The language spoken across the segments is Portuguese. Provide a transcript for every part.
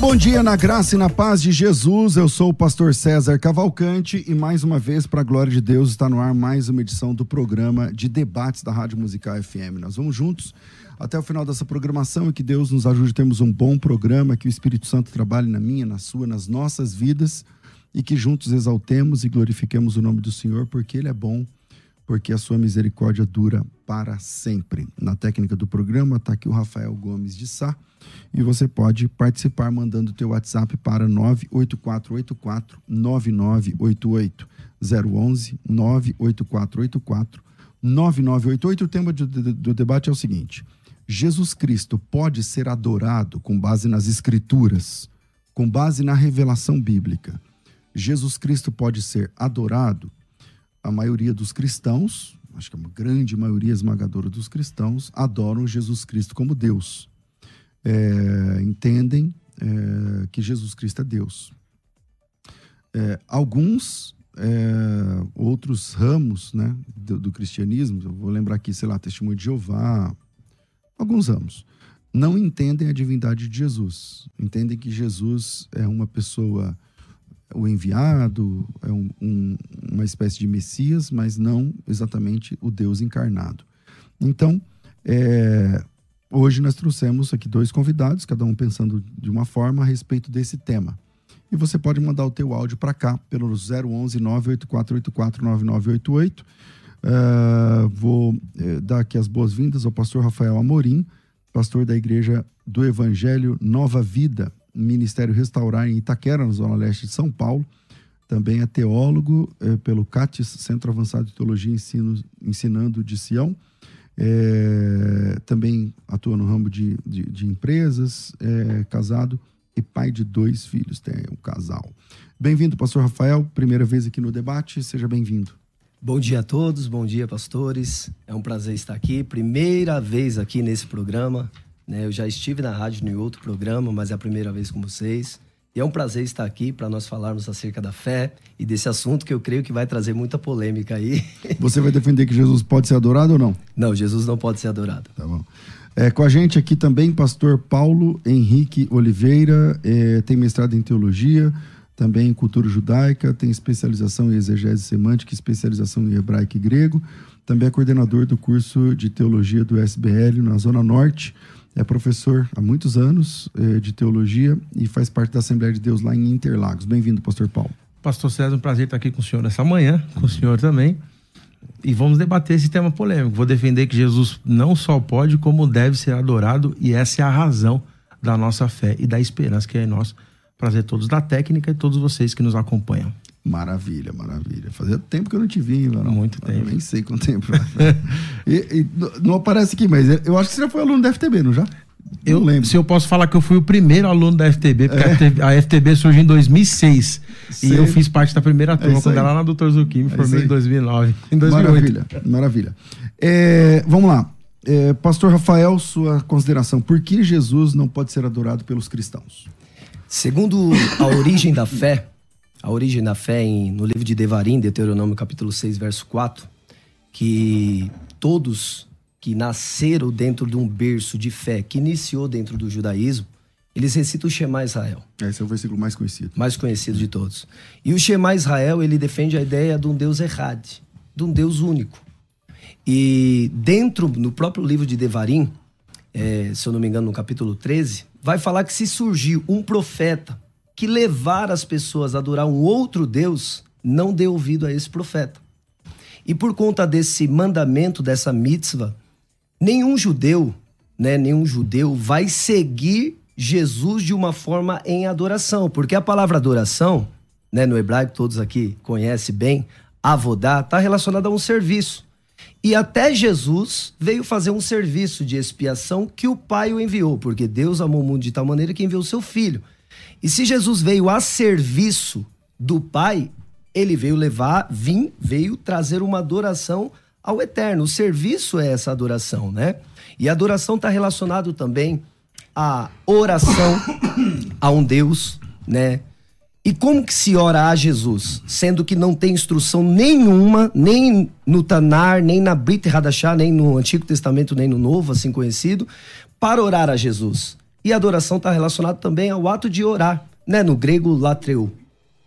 Bom dia na graça e na paz de Jesus. Eu sou o pastor César Cavalcante e mais uma vez, para a glória de Deus, está no ar mais uma edição do programa de debates da Rádio Musical FM. Nós vamos juntos até o final dessa programação e que Deus nos ajude a termos um bom programa, que o Espírito Santo trabalhe na minha, na sua, nas nossas vidas e que juntos exaltemos e glorifiquemos o nome do Senhor, porque Ele é bom, porque a sua misericórdia dura para sempre. Na técnica do programa está aqui o Rafael Gomes de Sá e você pode participar mandando o teu WhatsApp para 98484 9988 011 98484 9988. O tema do, debate é o seguinte: Jesus Cristo pode ser adorado com base nas escrituras, com base na revelação bíblica. Jesus Cristo pode ser adorado. A maioria dos cristãos, acho que a grande maioria esmagadora dos cristãos, adoram Jesus Cristo como Deus é, entendem é, que Jesus Cristo é Deus. É, alguns é, outros ramos né, do, do, cristianismo, eu vou lembrar aqui, sei lá, Testemunho de Jeová, alguns ramos, não entendem a divindade de Jesus. Entendem que Jesus é uma pessoa, o enviado, é um, um, uma espécie de Messias, mas não exatamente o Deus encarnado. Então, é, Hoje nós trouxemos aqui dois convidados, cada um pensando de uma forma a respeito desse tema. E você pode mandar o teu áudio para cá pelo 011 98484 9988. Uh, vou uh, dar aqui as boas-vindas ao pastor Rafael Amorim, pastor da Igreja do Evangelho Nova Vida, Ministério Restaurar em Itaquera, na Zona Leste de São Paulo. Também é teólogo uh, pelo CATES, Centro Avançado de Teologia Ensino, Ensinando de Sião é, também atua no ramo de, de, de empresas, é, casado e pai de dois filhos, tem um casal. Bem-vindo, pastor Rafael, primeira vez aqui no debate, seja bem-vindo. Bom dia a todos, bom dia, pastores. É um prazer estar aqui, primeira vez aqui nesse programa. Né? Eu já estive na rádio em outro programa, mas é a primeira vez com vocês. E é um prazer estar aqui para nós falarmos acerca da fé e desse assunto que eu creio que vai trazer muita polêmica aí. Você vai defender que Jesus pode ser adorado ou não? Não, Jesus não pode ser adorado. Tá bom. É, com a gente aqui também, pastor Paulo Henrique Oliveira, é, tem mestrado em teologia, também em cultura judaica, tem especialização em exegese semântica, especialização em hebraico e grego, também é coordenador do curso de teologia do SBL na Zona Norte é professor há muitos anos é, de teologia e faz parte da Assembleia de Deus lá em Interlagos. Bem-vindo, pastor Paulo. Pastor César, um prazer estar aqui com o senhor essa manhã, com o senhor também. E vamos debater esse tema polêmico. Vou defender que Jesus não só pode, como deve ser adorado, e essa é a razão da nossa fé e da esperança que é nosso. Prazer todos da técnica e todos vocês que nos acompanham. Maravilha, maravilha. Fazia tempo que eu não te vi, mano. Muito tempo. Eu nem sei quanto tempo. e, e, não aparece aqui, mas eu acho que você já foi aluno da FTB, não já? Eu não lembro. Se eu posso falar que eu fui o primeiro aluno da FTB, porque é. a FTB surgiu em 2006. Sei. E eu fiz parte da primeira é turma, é quando era lá na Doutor Zucchi, me é formei em 2009. Em 2008. Maravilha, maravilha. É, vamos lá. É, Pastor Rafael, sua consideração. Por que Jesus não pode ser adorado pelos cristãos? Segundo a origem da fé, a origem da fé em, no livro de Devarim, Deuteronômio capítulo 6, verso 4, que todos que nasceram dentro de um berço de fé, que iniciou dentro do judaísmo, eles recitam o Shema Israel. Esse é o versículo mais conhecido. Mais conhecido de todos. E o Shema Israel, ele defende a ideia de um Deus errado, de um Deus único. E dentro, no próprio livro de Devarim, é, se eu não me engano, no capítulo 13, vai falar que se surgiu um profeta que levar as pessoas a adorar um outro Deus não dê ouvido a esse profeta. E por conta desse mandamento, dessa mitzvah, nenhum judeu, né, nenhum judeu vai seguir Jesus de uma forma em adoração, porque a palavra adoração, né, no hebraico todos aqui conhecem bem, avodá, está relacionada a um serviço. E até Jesus veio fazer um serviço de expiação que o Pai o enviou, porque Deus amou o mundo de tal maneira que enviou o seu Filho. E se Jesus veio a serviço do Pai, ele veio levar, vim, veio trazer uma adoração ao Eterno. O serviço é essa adoração, né? E a adoração está relacionado também à oração a um Deus, né? E como que se ora a Jesus? Sendo que não tem instrução nenhuma, nem no Tanar, nem na Brit Hadashah, nem no Antigo Testamento, nem no Novo, assim conhecido, para orar a Jesus. E a adoração está relacionada também ao ato de orar, né? No grego, latreu.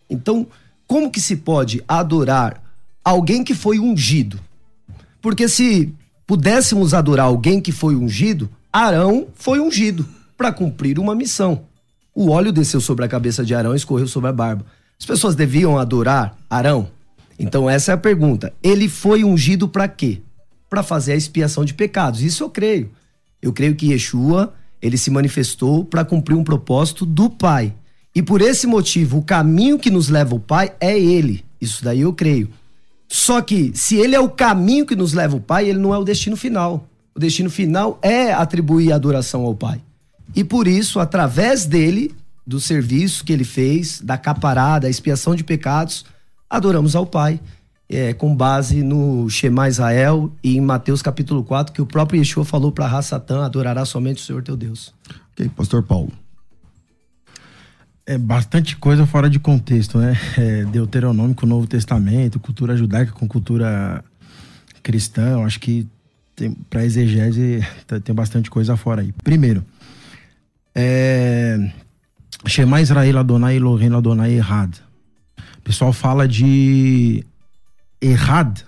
Então, como que se pode adorar alguém que foi ungido? Porque se pudéssemos adorar alguém que foi ungido, Arão foi ungido para cumprir uma missão. O óleo desceu sobre a cabeça de Arão e escorreu sobre a barba. As pessoas deviam adorar Arão? Então essa é a pergunta. Ele foi ungido para quê? Para fazer a expiação de pecados. Isso eu creio. Eu creio que Yeshua ele se manifestou para cumprir um propósito do Pai. E por esse motivo, o caminho que nos leva ao Pai é ele. Isso daí eu creio. Só que, se ele é o caminho que nos leva ao Pai, ele não é o destino final. O destino final é atribuir adoração ao Pai. E por isso, através dele, do serviço que ele fez, da caparada, da expiação de pecados, adoramos ao Pai é, com base no Shema Israel e em Mateus capítulo 4, que o próprio Yeshua falou para a raça Satã, adorará somente o Senhor teu Deus. Ok, pastor Paulo. É bastante coisa fora de contexto, né? É, Deuteronômio com o Novo Testamento, cultura judaica com cultura cristã, eu acho que para exegese tem bastante coisa fora aí. Primeiro, é, Shema Israel Adonai Elohim Adonai Errad. O pessoal fala de errada,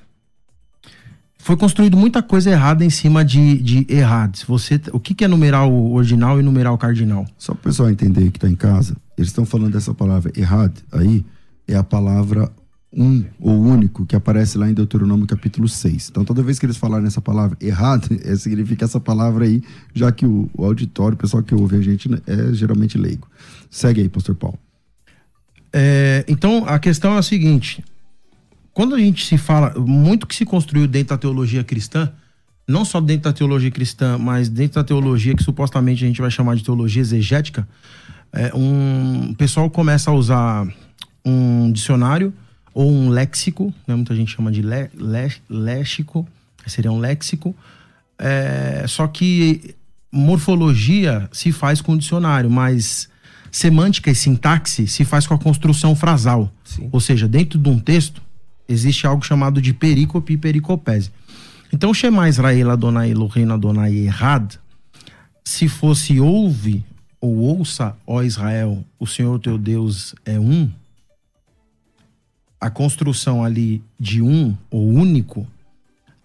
foi construído muita coisa errada em cima de, de errado. Você, o que, que é numeral ordinal e numeral cardinal? Só para o pessoal entender que está em casa, eles estão falando dessa palavra errado aí, é a palavra um ou único que aparece lá em Deuteronômio capítulo 6. Então, toda vez que eles falarem essa palavra errado, é, significa essa palavra aí, já que o, o, auditório, o pessoal que ouve a gente, né, é geralmente leigo. Segue aí, pastor Paulo. É, então, a questão é a seguinte: quando a gente se fala, muito que se construiu dentro da teologia cristã, não só dentro da teologia cristã, mas dentro da teologia que supostamente a gente vai chamar de teologia exegética, é, um o pessoal começa a usar um dicionário ou um léxico, né? muita gente chama de lé, lé, léxico, seria um léxico, é, só que morfologia se faz com dicionário, mas semântica e sintaxe se faz com a construção frasal. Sim. Ou seja, dentro de um texto, existe algo chamado de perícope e pericopese. Então, Shema Israel Adonai Elohim Adonai Errad, se fosse ouve ou ouça, ó Israel, o Senhor teu Deus é um, a construção ali de um ou único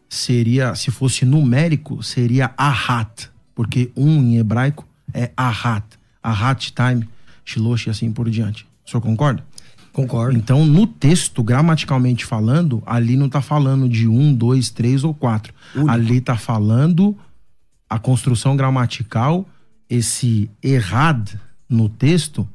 seria, se fosse numérico, seria ahat, porque um em hebraico é ahat, ahat time, shilosh e assim por diante. O senhor concorda? Concordo. Então, no texto, gramaticalmente falando, ali não está falando de um, dois, três ou quatro. Único. Ali está falando a construção gramatical, esse errad no texto,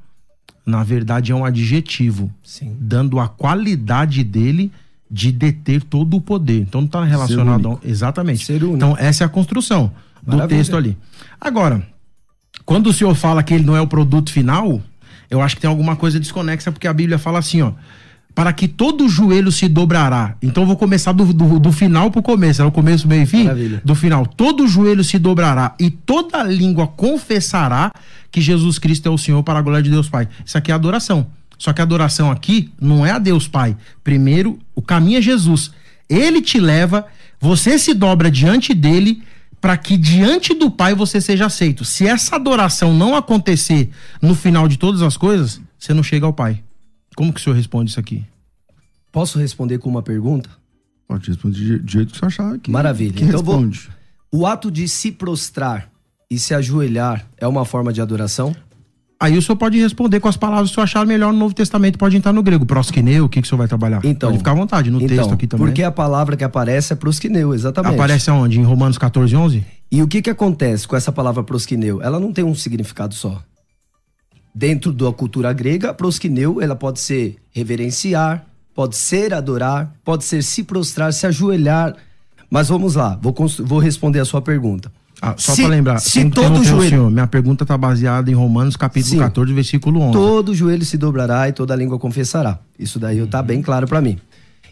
na verdade é um adjetivo, Sim. dando a qualidade dele de deter todo o poder. Então não está relacionado a, exatamente. Ser único. Então essa é a construção do Maravilha. texto ali. Agora, quando o senhor fala que ele não é o produto final, eu acho que tem alguma coisa desconexa, porque a Bíblia fala assim, ó. Para que todo joelho se dobrará. Então eu vou começar do, do, do final pro começo. É o começo, meio e fim? Maravilha. Do final. Todo joelho se dobrará e toda língua confessará que Jesus Cristo é o Senhor para a glória de Deus Pai. Isso aqui é adoração. Só que a adoração aqui não é a Deus Pai. Primeiro, o caminho é Jesus. Ele te leva, você se dobra diante dele para que diante do Pai você seja aceito. Se essa adoração não acontecer no final de todas as coisas, você não chega ao Pai. Como que o senhor responde isso aqui? Posso responder com uma pergunta? Pode responder de- do jeito que você achar aqui. Maravilha. Quem Então eu vou- responde? O ato de se prostrar e se ajoelhar é uma forma de adoração? Aí o senhor pode responder com as palavras que o senhor achar melhor no Novo Testamento, pode entrar no grego. Proskineu, o que, que o senhor vai trabalhar? Então, pode ficar à vontade, no então, texto aqui também. Porque a palavra que aparece é prosquineu, exatamente. Aparece aonde? Em Romanos 14, 11? E o que, que acontece com essa palavra prosquineu? Ela não tem um significado só. Dentro da cultura grega, prosquineu ela pode ser reverenciar, pode ser adorar, pode ser se prostrar, se ajoelhar. Mas vamos lá, vou, vou responder a sua pergunta. Ah, só Se- para lembrar, se todo joelho- senhor, minha pergunta está baseada em Romanos capítulo Sim. 14, versículo 11. Todo joelho se dobrará e toda língua confessará. Isso daí tá bem claro para mim.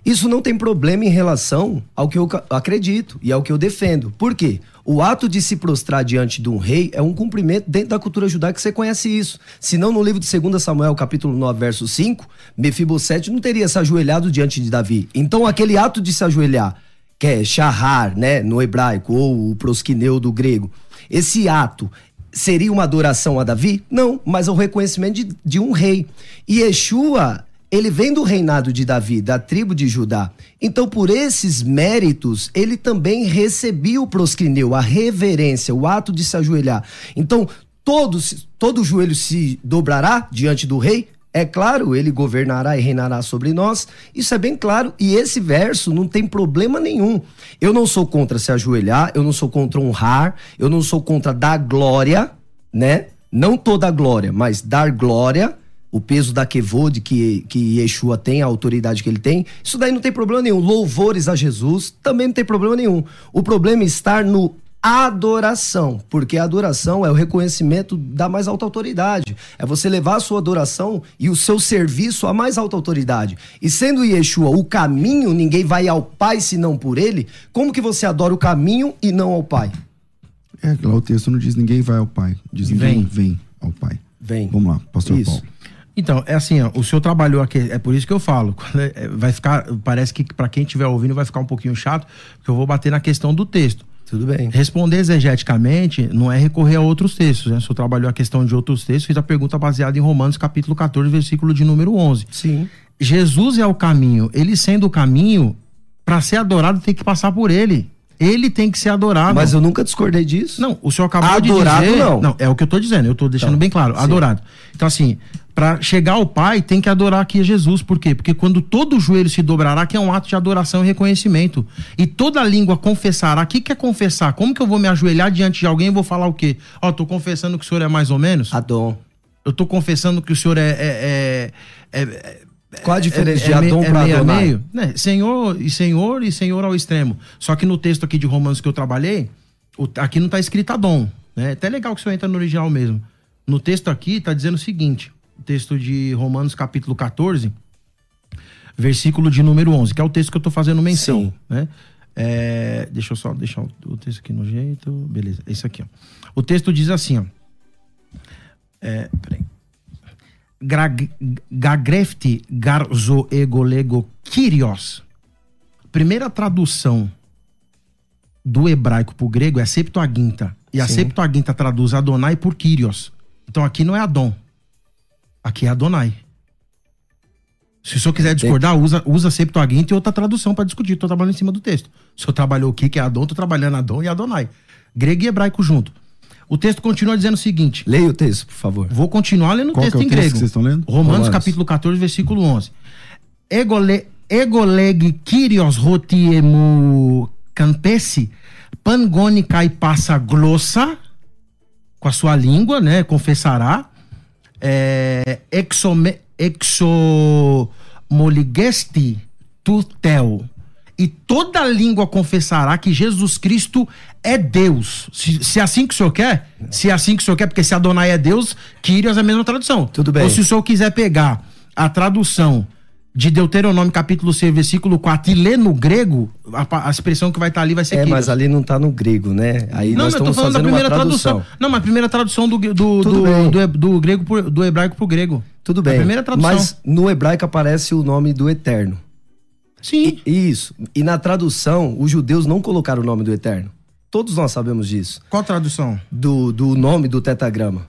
Isso não tem problema em relação ao que eu acredito e ao que eu defendo. Por quê? O ato de se prostrar diante de um rei é um cumprimento dentro da cultura judaica que você conhece isso. Senão, no livro de 2 Samuel, capítulo 9, verso 5, Mefibosete não teria se ajoelhado diante de Davi. Então, aquele ato de se ajoelhar, que é shahar, né, no hebraico, ou o prosquineu do grego, esse ato seria uma adoração a Davi? Não, mas é o reconhecimento de, de um rei. E Yeshua, ele vem do reinado de Davi, da tribo de Judá. Então, por esses méritos, ele também recebia o prosquineu, a reverência, o ato de se ajoelhar. Então, todos, todo joelho se dobrará diante do rei? É claro, ele governará e reinará sobre nós. Isso é bem claro. E esse verso não tem problema nenhum. Eu não sou contra se ajoelhar, eu não sou contra honrar, eu não sou contra dar glória, né? Não toda a glória, mas dar glória, o peso da Kevod que, que Yeshua tem, a autoridade que ele tem. Isso daí não tem problema nenhum. Louvores a Jesus também não tem problema nenhum. O problema está no adoração, porque a adoração é o reconhecimento da mais alta autoridade. É você levar a sua adoração e o seu serviço à mais alta autoridade. E sendo Yeshua o caminho, ninguém vai ao Pai senão por ele, como que você adora o caminho e não ao Pai? É, lá o texto não diz ninguém vai ao Pai. Diz ninguém vem ao Pai. Vem. Vamos lá, pastor Isso. Paulo. Então, é assim, ó, o senhor trabalhou aqui, é por isso que eu falo. é, vai ficar, parece que para quem estiver ouvindo vai ficar um pouquinho chato, porque eu vou bater na questão do texto. Tudo bem. Responder exegeticamente não é recorrer a outros textos, né? O senhor trabalhou a questão de outros textos, fiz a pergunta baseada em Romanos capítulo 14, versículo de número 11. Sim. Jesus é o caminho. Ele sendo o caminho, para ser adorado tem que passar por ele. Ele tem que ser adorado. Mas eu nunca discordei disso. Não, o senhor acabou Adorado, de dizer... não. é o que eu tô dizendo, eu tô deixando Então, bem claro, sim. adorado. Então assim, para chegar ao Pai tem que adorar aqui a Jesus, por quê? Porque quando todo joelho se dobrará, que é um ato de adoração e reconhecimento, e toda língua confessará, o que que é confessar? Como que eu vou me ajoelhar diante de alguém e vou falar o quê? Ó, tô confessando que o senhor é mais ou menos? Adon. Eu tô confessando que o senhor é... é, é, é- Qual a diferença é- de é meio- Adon é para meio Adonai? meio? Né? Senhor e Senhor e Senhor ao extremo. Só que no texto aqui de Romanos que eu trabalhei, aqui não tá escrito Adon. Né? É até legal que o senhor entra no original mesmo. No texto aqui tá dizendo o seguinte: texto de Romanos, capítulo 14, versículo de número 11, que é o texto que eu tô fazendo menção. Sim. Né? É, deixa eu só deixar o, o texto aqui no jeito. Beleza, esse aqui, ó. O texto diz assim, ó. É, peraí. gagrefti garzo egolego kyrios. Primeira tradução do hebraico pro grego é Septuaginta. E a Sim. Septuaginta traduz Adonai por Kyrios. Então aqui não é Adon. Aqui é Adonai. Se o senhor quiser discordar, usa, usa Septuaginta e outra tradução para discutir. Tô trabalhando em cima do texto. O senhor trabalhou aqui, que é Adon, tô trabalhando Adon e Adonai. Grego e hebraico junto. O texto continua dizendo o seguinte: Leia o texto, por favor. Vou continuar lendo o Qual que texto é o em texto grego. que vocês estão lendo? Romanos, Romanos. capítulo 14, versículo 11. Egole, egoleg kyrios rotiemu campesi pangoni kai passa glossa com a sua língua, né? Confessará. É, exomoligesti tutel. E toda língua confessará que Jesus Cristo é Deus. Se, se é assim que o senhor quer, se é assim que o senhor quer, porque se Adonai é Deus, Kyrios é a mesma tradução. Tudo bem. Ou se o senhor quiser pegar a tradução de Deuteronômio capítulo 6, versículo 4 e ler no grego, a, a expressão que vai estar ali vai ser É, mas ali não tá no grego, né? Aí Não, nós mas eu tô estamos falando da fazendo uma primeira tradução. tradução. Não, mas a primeira tradução do, do, do, do, do grego pro- do hebraico pro grego. Tudo A bem. primeira tradução. Mas no hebraico aparece o nome do Eterno. Sim. Isso. E na tradução, os judeus não colocaram o nome do Eterno. Todos nós sabemos disso. Qual tradução? Do, do nome do tetragrama.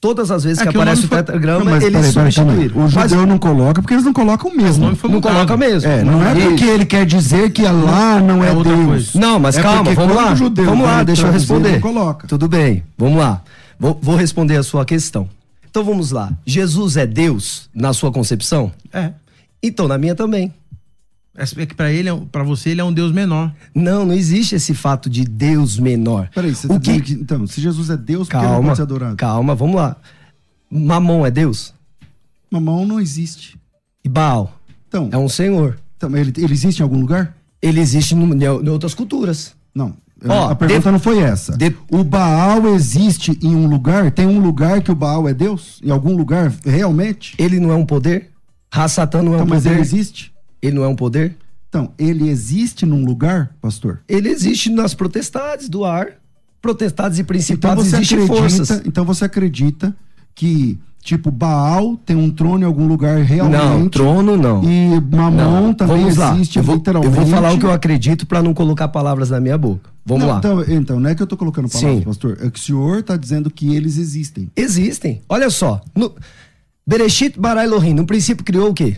Todas as vezes É que que o aparece o foi- tetragrama, Não, mas eles peraí, peraí, substituíram. O Mas judeu não coloca porque eles não colocam mesmo. O não coloca mesmo. É, não é Isso. porque ele quer dizer que Allah não é, É Deus. coisa. Não, mas É calma, vamos lá. o judeu vamos lá, deixa eu responder. coloca. Tudo bem, vamos lá. Vou, vou responder a sua questão. Então vamos lá. Jesus é Deus na sua concepção? É. Então na minha também. É que pra ele, é pra você, ele é um Deus menor. Não, não existe esse fato de Deus menor. Peraí, você tá o que... dizendo que, então, se Jesus é Deus, por que ele não Calma, pode ser adorado? calma, vamos lá. Mamon é Deus? Mamão não existe. E Baal Então, é um senhor. então, ele, ele existe em algum lugar? Ele existe no- em outras culturas. Não. Ó, a pergunta de- não foi essa. de- O Baal existe em um lugar? Tem um lugar que o Baal é Deus? Em algum lugar, realmente? Ele não é um poder? Rassatan não é Então, um mas poder? ele existe? Ele não é um poder? Então, ele existe num lugar, pastor? Ele existe nas protestades do ar. Protestades e Então principados você existem acredita, forças. então você acredita que tipo Baal tem um trono em algum lugar realmente? Não, trono não. E Mamon Não, também vamos lá. existe Eu vou, eu literalmente. vou falar o que eu acredito pra não colocar palavras na minha boca. Vamos não, lá. Então, então, não é que eu tô colocando palavras, Sim. pastor. É que o senhor está dizendo que eles existem. Existem. Olha só. No... Bereshit bara Elohim. No princípio criou o quê?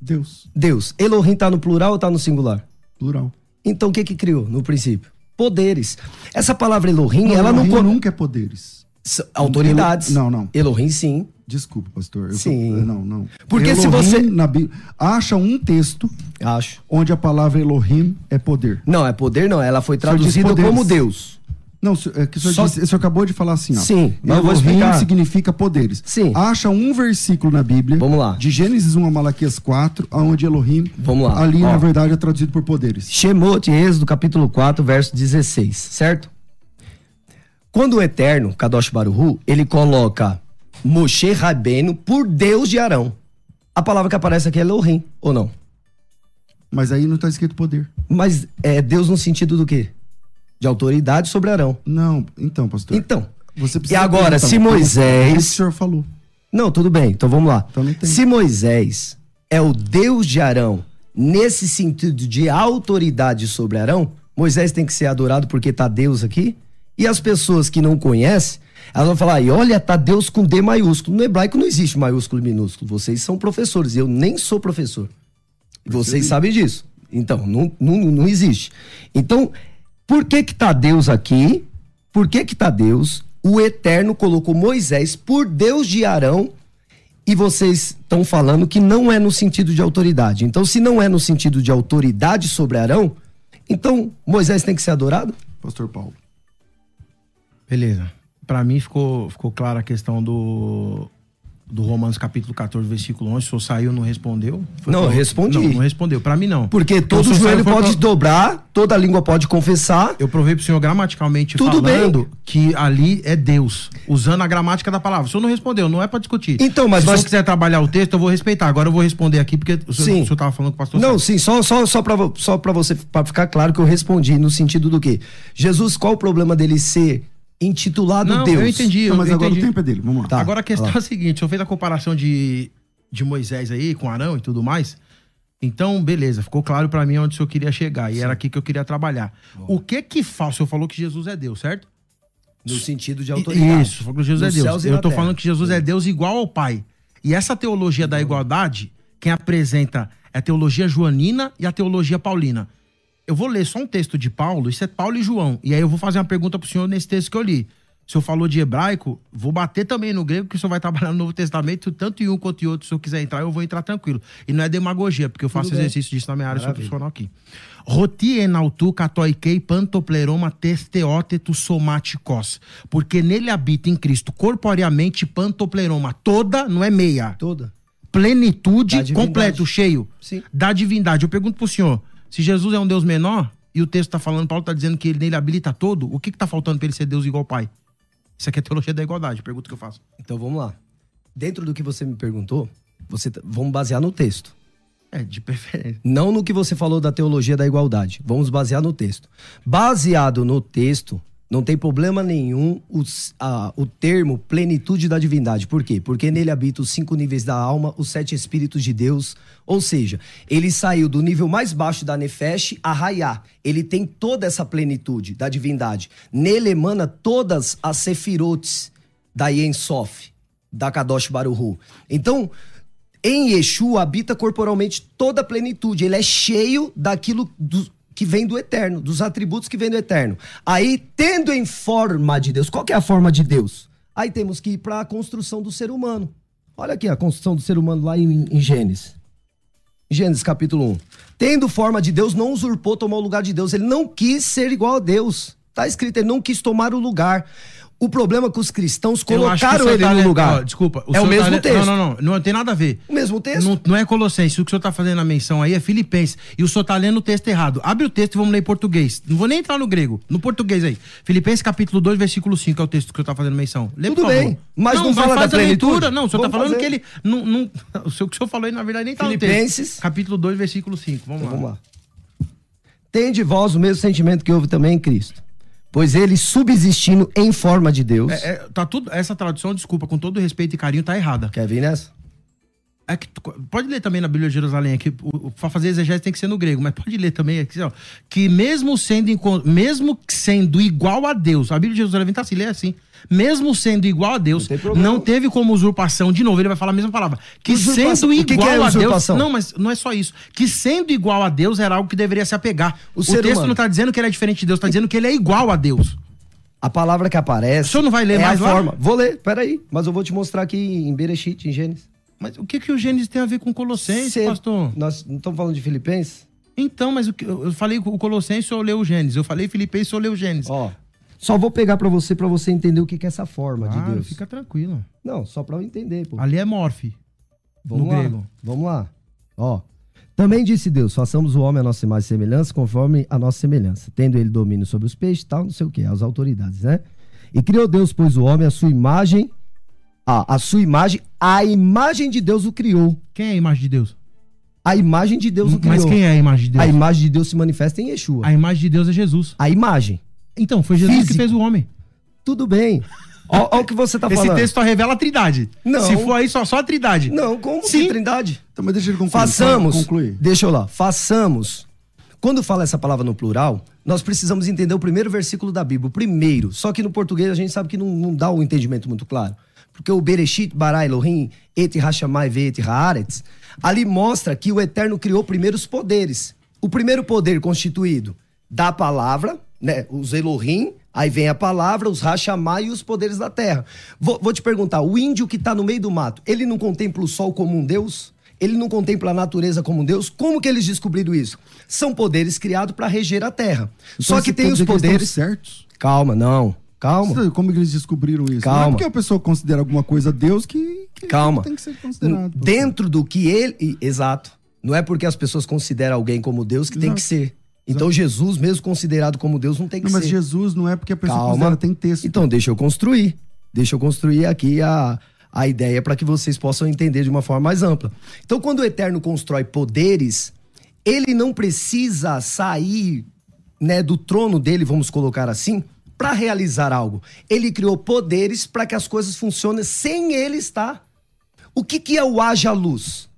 Deus, Deus. Elohim tá no plural ou tá no singular? plural. Então o que que criou no princípio? Poderes. Essa palavra Elohim, ela não... Elohim co- nunca é poderes. Autoridades. Elo- não, não. Elohim sim. Desculpa, pastor. Sim. Não, não. Porque se Elohim você- na Bí- acha um texto Acho. onde a palavra Elohim é poder. Não, é poder não. Ela foi traduzida como Deus. Não, é que o senhor, Só- disse- o senhor acabou de falar assim, ó. Sim, mas eu vou Elohim explicar. significa poderes. Sim. Acha um versículo na Bíblia. Vamos lá. De Gênesis 1 a Malaquias 4, onde Elohim, Vamos lá. ali Ó. na verdade é traduzido por poderes. Shemot, Êxodo, capítulo 4, verso 16, certo? Quando o Eterno, Kadosh Baruhu, ele coloca Moshe Rabbeinu por Deus de Arão. A palavra que aparece aqui é Elohim, ou não? Mas aí não está escrito poder. Mas é Deus no sentido do quê? De autoridade sobre Arão. Não, então, pastor. Então, Você e agora, se Moisés- o senhor falou. Não, tudo bem, então vamos lá. Então. Se Moisés é o Deus de Arão, nesse sentido de autoridade sobre Arão, Moisés tem que ser adorado porque tá Deus aqui? E as pessoas que não conhecem, elas vão falar, e olha, tá Deus com D maiúsculo. No hebraico não existe maiúsculo e minúsculo. Vocês são professores, eu nem sou professor. Vocês sabem disso. Então, não, não, não existe. Então, por que que tá Deus aqui? Por que que tá Deus? O Eterno colocou Moisés por Deus de Arão e vocês estão falando que não é no sentido de autoridade. Então, se não é no sentido de autoridade sobre Arão, então Moisés tem que ser adorado? Pastor Paulo. Beleza. Pra mim ficou, ficou clara a questão do, do Romanos capítulo 14, versículo 11. O senhor saiu não respondeu? Foi Não, eu pra- respondi. Não, não respondeu. Pra mim não. Porque Então, todo o senhor joelho pode pra- dobrar, toda língua pode confessar. Eu provei pro senhor gramaticalmente Tudo falando bem. que ali é Deus, usando a gramática da palavra. O senhor não respondeu, não é pra discutir. Então, mas Se o nós- senhor quiser trabalhar o texto, eu vou respeitar. Agora eu vou responder aqui, porque o senhor, Sim. o senhor tava falando com o pastor Não, sim, só, só, só, pra, vo- só pra você pra ficar claro que eu respondi no sentido do quê? Jesus, qual o problema dele ser intitulado Não, Deus. eu entendi. Não, eu mas agora o entendi. tempo é dele. Vamos lá. Tá. Agora a questão olha é lá. a seguinte: o senhor fez a comparação de, de Moisés aí com Arão e tudo mais. Então, beleza, ficou claro pra mim onde o senhor queria chegar. E era aqui que eu queria trabalhar. O que que faz? O senhor falou que Jesus é Deus, certo? No sentido de autoridade. Isso, falou que Jesus Nos é Deus. Eu tô terra. falando que Jesus é Deus igual ao Pai. E essa teologia da igualdade, quem apresenta é a teologia joanina e a teologia paulina. Eu vou ler só um texto de Paulo, isso é Paulo e João. E aí eu vou fazer uma pergunta pro senhor nesse texto que eu li. O senhor falou de hebraico, vou bater também no grego, que o senhor vai trabalhar no Novo Testamento, tanto em um quanto em outro. Se eu quiser entrar, eu vou entrar tranquilo. E não é demagogia, porque eu faço exercício disso na minha área, Maravilha. profissional aqui. Roti enautu katoikei pantopleroma testeótetus somatikos. Porque nele habita em Cristo corporeamente pantopleroma. Toda, não é meia. Toda. Plenitude, completo, cheio. Sim. Da divindade. Eu pergunto pro senhor, se Jesus é um Deus menor, e o texto tá falando, Paulo tá dizendo que ele nele habilita todo, o que que tá faltando pra ele ser Deus igual ao Pai? Isso aqui é teologia da igualdade, pergunta que eu faço. Então vamos lá. Dentro do que você me perguntou, você tá- vamos basear no texto. É, de preferência. Não no que você falou da teologia da igualdade. Vamos basear no texto. Baseado no texto, não tem problema nenhum os- a- o termo plenitude da divindade. Por quê? Porque nele habita os cinco níveis da alma, os sete espíritos de Deus. Ou seja, ele saiu do nível mais baixo da Nefesh a Raiá. Ele tem toda essa plenitude da divindade. Nele emana todas as sefirotes da Yen Sof, da Kadosh Baruhu. Então, em Yeshua habita corporalmente toda a plenitude. Ele é cheio daquilo do- que vem do eterno, dos atributos que vem do eterno. Aí, tendo em forma de Deus, qual é a forma de Deus? Aí temos que ir para a construção do ser humano. Olha aqui a construção do ser humano lá em, em Gênesis. Gênesis capítulo 1. Tendo forma de Deus, não usurpou tomar o lugar de Deus. Ele não quis ser igual a Deus. Tá escrito, ele não quis tomar o lugar. O problema é que os cristãos o colocaram ele tá no lugar. ó, desculpa. é o tá mesmo lendo- texto. Não, não, não. Não tem nada a ver. O mesmo texto? Não, não é Colossenses. O que o senhor tá fazendo a menção aí é Filipenses. E o senhor tá lendo o texto errado. Abre o texto e vamos ler em português. Não vou nem entrar no grego. No português aí. Filipenses capítulo 2, versículo 5 é o texto que o senhor tá fazendo menção. Lê, Tudo por favor. bem, mas não vai, fala da plenitude? leitura. Não, o senhor tá Vamos falando fazer. que ele... Não, não, o o que o senhor falou aí, na verdade, nem tá no Filipenses. texto. Capítulo 2, versículo 5. Vamos Então, lá. vamos lá. Tende vós o mesmo sentimento que houve também em Cristo. Pois ele, subsistindo em forma de Deus. É, é, tá tudo, essa tradução, desculpa, com todo respeito e carinho, tá errada. Quer vir nessa? É que tu- pode ler também na Bíblia de Jerusalém aqui, o- pra fazer exegese tem que ser no grego, mas pode ler também aqui, ó, que mesmo sendo mesmo sendo igual a Deus, a Bíblia de Jerusalém tá assim, lê assim, mesmo sendo igual a Deus, Não não teve como usurpação, de novo ele vai falar a mesma palavra, que Usurpação. sendo O que que igual é a Deus, não, mas não é só isso, que sendo igual a Deus era algo que deveria se apegar. O O, texto humano. não tá dizendo que ele é diferente de Deus, tá dizendo que ele é igual a Deus. A palavra que aparece. O senhor não vai ler é mais a forma. Vou ler, peraí. Mas eu vou te mostrar aqui em Bereshit, em Gênesis. Mas o que que o Gênesis tem a ver com Colossenses, Cê- pastor? Nós não estamos falando de Filipenses? Então, mas que, eu falei o Colossenses, eu leu o Gênesis. Eu falei Filipenses, eu leu o Gênesis. Ó. Só vou pegar pra você, pra você entender o que que é essa forma de Ah, Deus. fica tranquilo. Não, só pra eu entender, pô. Ali é morfe. Vamos no lá. grego. Vamos lá. Ó. Também disse Deus: façamos o homem a nossa imagem e semelhança, conforme a nossa semelhança, tendo ele domínio sobre os peixes, tal, não sei o que, as autoridades, né? E criou Deus, pois o homem, a sua imagem, a, a sua imagem, a imagem de Deus o criou. Quem é a imagem de Deus? A imagem de Deus o criou. Mas quem é a imagem de Deus? A imagem de Deus se manifesta em Yeshua. A imagem de Deus é Jesus. A imagem. Então, foi Jesus Físico. que fez o homem. Tudo bem. Ó o que você tá Esse falando. texto só revela a trindade. Não. Se for aí, só, só a trindade. Não, como Sim. que trindade? Então, mas deixa ele concluir. Façamos. Concluir. Deixa eu lá. Façamos. Quando fala essa palavra no plural, nós precisamos entender o primeiro versículo da Bíblia. O primeiro. Só que no português a gente sabe que não, não dá o entendimento muito claro. Porque o Bereshit, bara Elohim, et Hashamai veet haaretz, ali mostra que o Eterno criou primeiro os poderes. O primeiro poder constituído da palavra, né? Os Elohim, aí vem a palavra, os Hashamai e os poderes da terra. Vou, vou te perguntar, o índio que está no meio do mato, ele não contempla o sol como um Deus? Ele não contempla a natureza como um Deus? Como que eles descobriram isso? São poderes criados para reger a terra. Só Então, que você tem os que poderes. certos. Calma, não. Calma. Como que eles descobriram isso? Não é Calma. porque a pessoa considera alguma coisa Deus que, que Calma. tem que ser considerado. Dentro do que ele. Exato. Não é porque as pessoas consideram alguém como Deus que tem Exato. que ser. Então Jesus, mesmo considerado como Deus, não tem que Não, mas ser. Jesus não é porque a pessoa Calma. considera, tem texto. Então, deixa eu construir. Deixa eu construir aqui a, a ideia para que vocês possam entender de uma forma mais ampla. Então, quando o Eterno constrói poderes, ele não precisa sair né, do trono dele, vamos colocar assim, para realizar algo. Ele criou poderes para que as coisas funcionem sem ele estar. O que, que é o haja luz?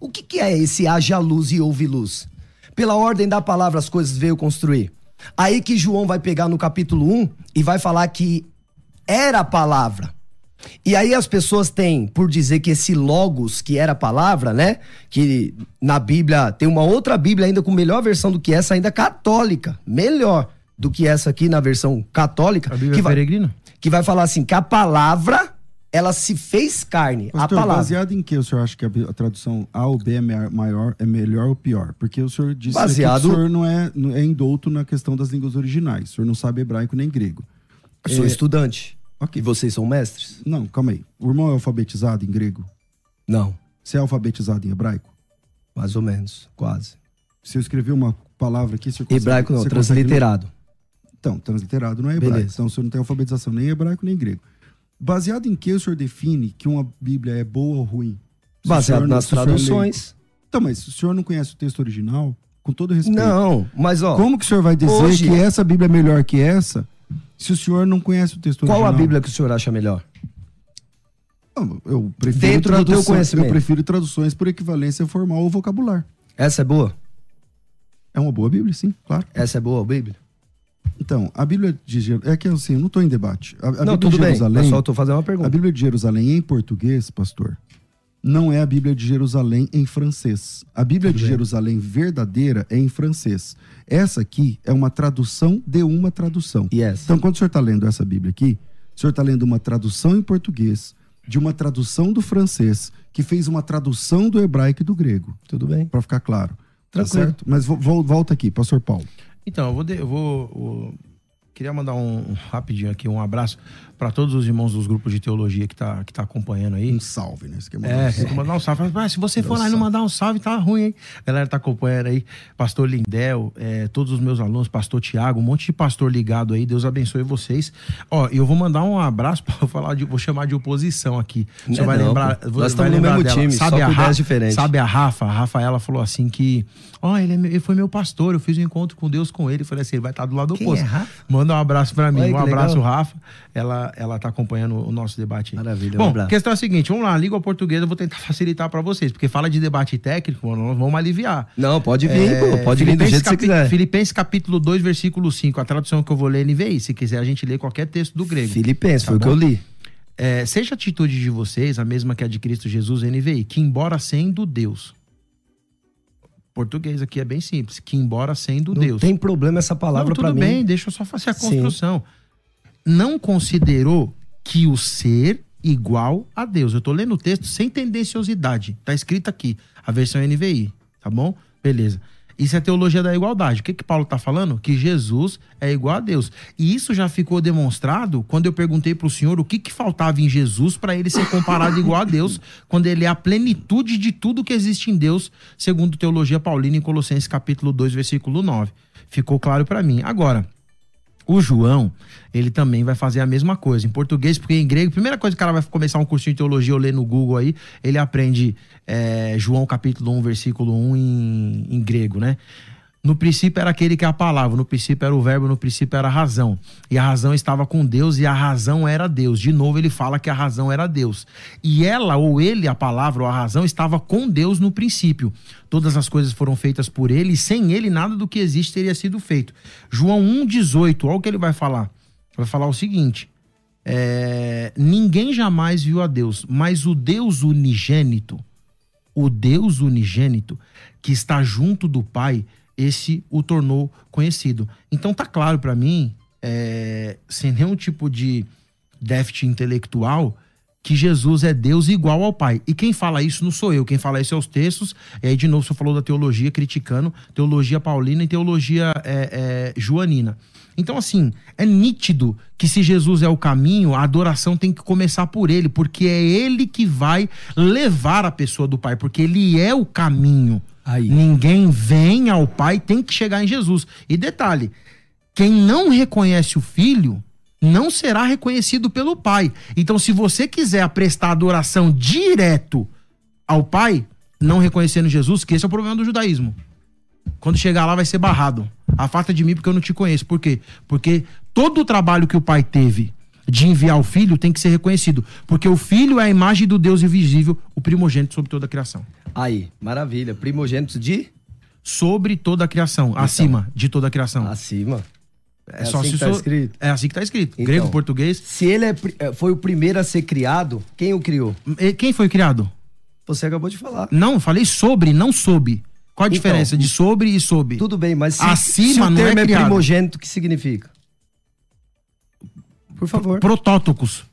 O que, que é esse haja luz e ouve luz? Pela ordem da palavra, as coisas veio construir. Aí que João vai pegar no capítulo 1 e vai falar que era a palavra. E aí as pessoas têm, por dizer que esse logos, que era a palavra, né? Que na Bíblia, tem uma outra Bíblia ainda com melhor versão do que essa, ainda católica. Melhor do que essa aqui na versão católica. A Bíblia que vai, peregrina? que vai falar assim, que a palavra, ela se fez carne. Pastor, a palavra. baseado em que o senhor acha que a, tradução A ou B é maior, é melhor ou pior? Porque o senhor disse Baseado- que o senhor não é, é indouto na questão das línguas originais. O senhor não sabe hebraico nem grego. Eu sou É, estudante. Ok. E vocês são mestres? Não, calma aí. O irmão é alfabetizado em grego? Não, Você é alfabetizado em hebraico? mais ou menos, quase. Se eu escrever uma palavra aqui, o senhor consegue- Hebraico não, você consegue- transliterado. Então, transliterado não é hebraico. Beleza. Então, o senhor não tem alfabetização nem em hebraico nem em grego. Baseado em que o senhor define que uma Bíblia é boa ou ruim? Se Baseado não- nas é traduções. Então, mas se o senhor não conhece o texto original, com todo respeito. Não, mas ó, Como que o senhor vai dizer Hoje- que essa Bíblia é melhor que essa se o senhor não conhece o texto qual original? a Bíblia que o senhor acha melhor? Não, Eu prefiro Dentro do teu tradução- conhecimento. Eu prefiro traduções por equivalência formal ou vocabular. Essa é boa? É uma boa Bíblia, sim, claro. Essa é boa, a Bíblia? Então, a Bíblia de Jerusalém. É que assim, eu não estou em debate. A, a não, Bíblia tudo de bem. Jerusalém. Eu só tô fazendo uma A pergunta. Bíblia de Jerusalém em português, pastor, não é a Bíblia de Jerusalém em francês. A Bíblia de Jerusalém verdadeira é em francês. Essa aqui é uma tradução de uma tradução. Yes. Então, quando o senhor está lendo essa Bíblia aqui, o senhor está lendo uma tradução em português, de uma tradução do francês, que fez uma tradução do hebraico e do grego. Tudo bem. Para ficar claro. Tá Tranquilo. certo? Mas vo- volta aqui, pastor Paulo. Então, eu vou. de- eu vou eu queria mandar um, um rapidinho aqui, um abraço para todos os irmãos dos grupos de teologia que tá, que tá acompanhando aí. Um salve, né? Aqui é uma É, tem que mandar um salve. Ah, se você for lá e não mandar um salve, tá ruim, hein? A galera tá acompanhando aí. Pastor Lindel, é, todos os meus alunos, Pastor Tiago, um monte de pastor ligado aí. Deus abençoe vocês. Ó, e eu vou mandar um abraço para falar de, vou chamar de oposição aqui. Você é vai não, lembrar, pô. Nós vai estamos no lembrar mesmo dela. time, sabe só a com Ra- ideias diferentes. Sabe a Rafa? A Rafaela falou assim que, ó, ele, é meu- ele foi meu pastor, eu fiz um encontro com Deus com ele. Eu falei assim, ele vai estar do lado Quem oposto. é Rafa? Manda um abraço para mim, Olha um abraço, legal. Rafa. Ela, ela tá acompanhando o nosso debate. Maravilha, Bom, a questão é a seguinte, vamos lá, a língua portuguesa eu vou tentar facilitar para vocês, porque fala de debate técnico, mano, nós vamos aliviar. Não, pode vir, É, pô. Pode vir do jeito que você quiser. Filipenses capítulo 2, versículo 5, a tradução que eu vou ler é NVI, se quiser a gente lê qualquer texto do grego. Filipenses, Tá foi o que eu li. É, seja a atitude de vocês a mesma que a de Cristo Jesus NVI, que embora sendo Deus, português aqui é bem simples, que embora sendo Não Deus, tem problema essa palavra não, pra tudo mim. bem, deixa eu só fazer a Sim. Não considerou que o ser igual a Deus. Eu tô lendo o texto sem tendenciosidade. Tá escrito aqui, a versão NVI, tá bom? Beleza. Isso é teologia da igualdade. O que que Paulo tá falando? Que Jesus é igual a Deus. E isso já ficou demonstrado quando eu perguntei pro senhor o que que faltava em Jesus para ele ser comparado igual a Deus, quando ele é a plenitude de tudo que existe em Deus, segundo teologia paulina em Colossenses capítulo 2, versículo 9. Ficou claro para mim. Agora, o João, ele também vai fazer a mesma coisa. Em português, porque em grego, primeira coisa que o cara vai começar um cursinho de teologia ou ler no Google aí, ele aprende é, João capítulo 1, versículo 1 em, em grego, né? No princípio era aquele que é a palavra, no princípio era o verbo, no princípio era a razão. E a razão estava com Deus e a razão era Deus. De novo ele fala que a razão era Deus. E ela ou ele, a palavra ou a razão, estava com Deus no princípio. Todas as coisas foram feitas por ele e sem ele nada do que existe teria sido feito. João 1,18, olha o que ele vai falar. Vai falar o seguinte: é, ninguém jamais viu a Deus, mas o Deus unigênito, o Deus unigênito que está junto do Pai, esse o tornou conhecido. Então tá claro para mim, é, sem nenhum tipo de déficit intelectual, que Jesus é Deus igual ao Pai. E quem fala isso não sou eu, quem fala isso é os textos. E aí, de novo, você falou da teologia criticando, teologia paulina e teologia é, é, joanina. Então, assim, é nítido que se Jesus é o caminho, a adoração tem que começar por ele, porque é ele que vai levar a pessoa do Pai, porque ele é o caminho. Aí. Ninguém vem ao Pai, tem que chegar em Jesus. E detalhe, quem não reconhece o Filho não será reconhecido pelo Pai. Então, se você quiser prestar adoração direto ao Pai, não reconhecendo Jesus, que esse é o problema do judaísmo. Quando chegar lá vai ser barrado. Afasta de mim porque eu não te conheço. Por quê? Porque todo o trabalho que o pai teve de enviar o filho tem que ser reconhecido. Porque o filho é a imagem do Deus invisível, o primogênito sobre toda a criação. Aí, maravilha. Primogênito de? Sobre toda a criação. Então. acima de toda a criação. Acima. É, É só assim que tá so- escrito? É assim que tá escrito. Então. Grego, português. Se ele é é, foi o primeiro a ser criado, quem o criou? Quem foi criado? Você acabou de falar. Não, falei sobre, não sob. Qual a Então, diferença de sobre e sob? Tudo bem, mas se, Acima se o não termo é é, primogênito, o que significa? Por favor. Protótocos.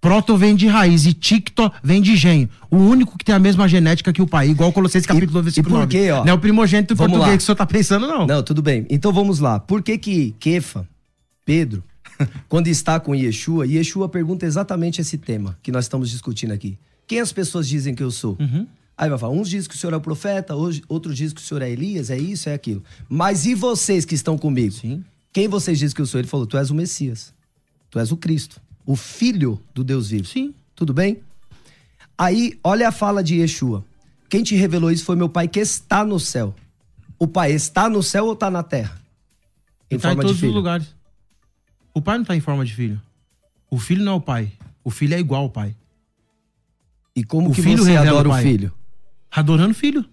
Proto vem de raiz e ticto vem de genho. O único que tem a mesma genética que o pai, igual Colossenses capítulo 2, versículo e por 9. quê, ó? Não é o primogênito Vamos português lá. que o senhor tá pensando, não. Não, tudo bem. Então vamos lá. Por que que Kefa, Pedro, quando está com Yeshua, Yeshua pergunta exatamente esse tema que nós estamos discutindo aqui. Quem as pessoas dizem que eu sou? Uhum. Aí vai falar, uns dizem que o senhor é o profeta, outros dizem que o senhor é Elias, é isso, é aquilo. Mas e vocês que estão comigo? Sim. Quem vocês dizem que eu sou? Ele falou, tu és o Messias. Tu és o Cristo, o Filho do Deus vivo. Sim. Tudo bem? Aí, olha a fala de Yeshua. Quem te revelou isso foi meu pai que está no céu. O pai está no céu ou está na terra? Ele tá em todos os lugares. O pai não tá em forma de filho. O filho não é o pai. O filho é igual ao pai. E como O que filho você adora o o, pai. filho? Adorando o filho.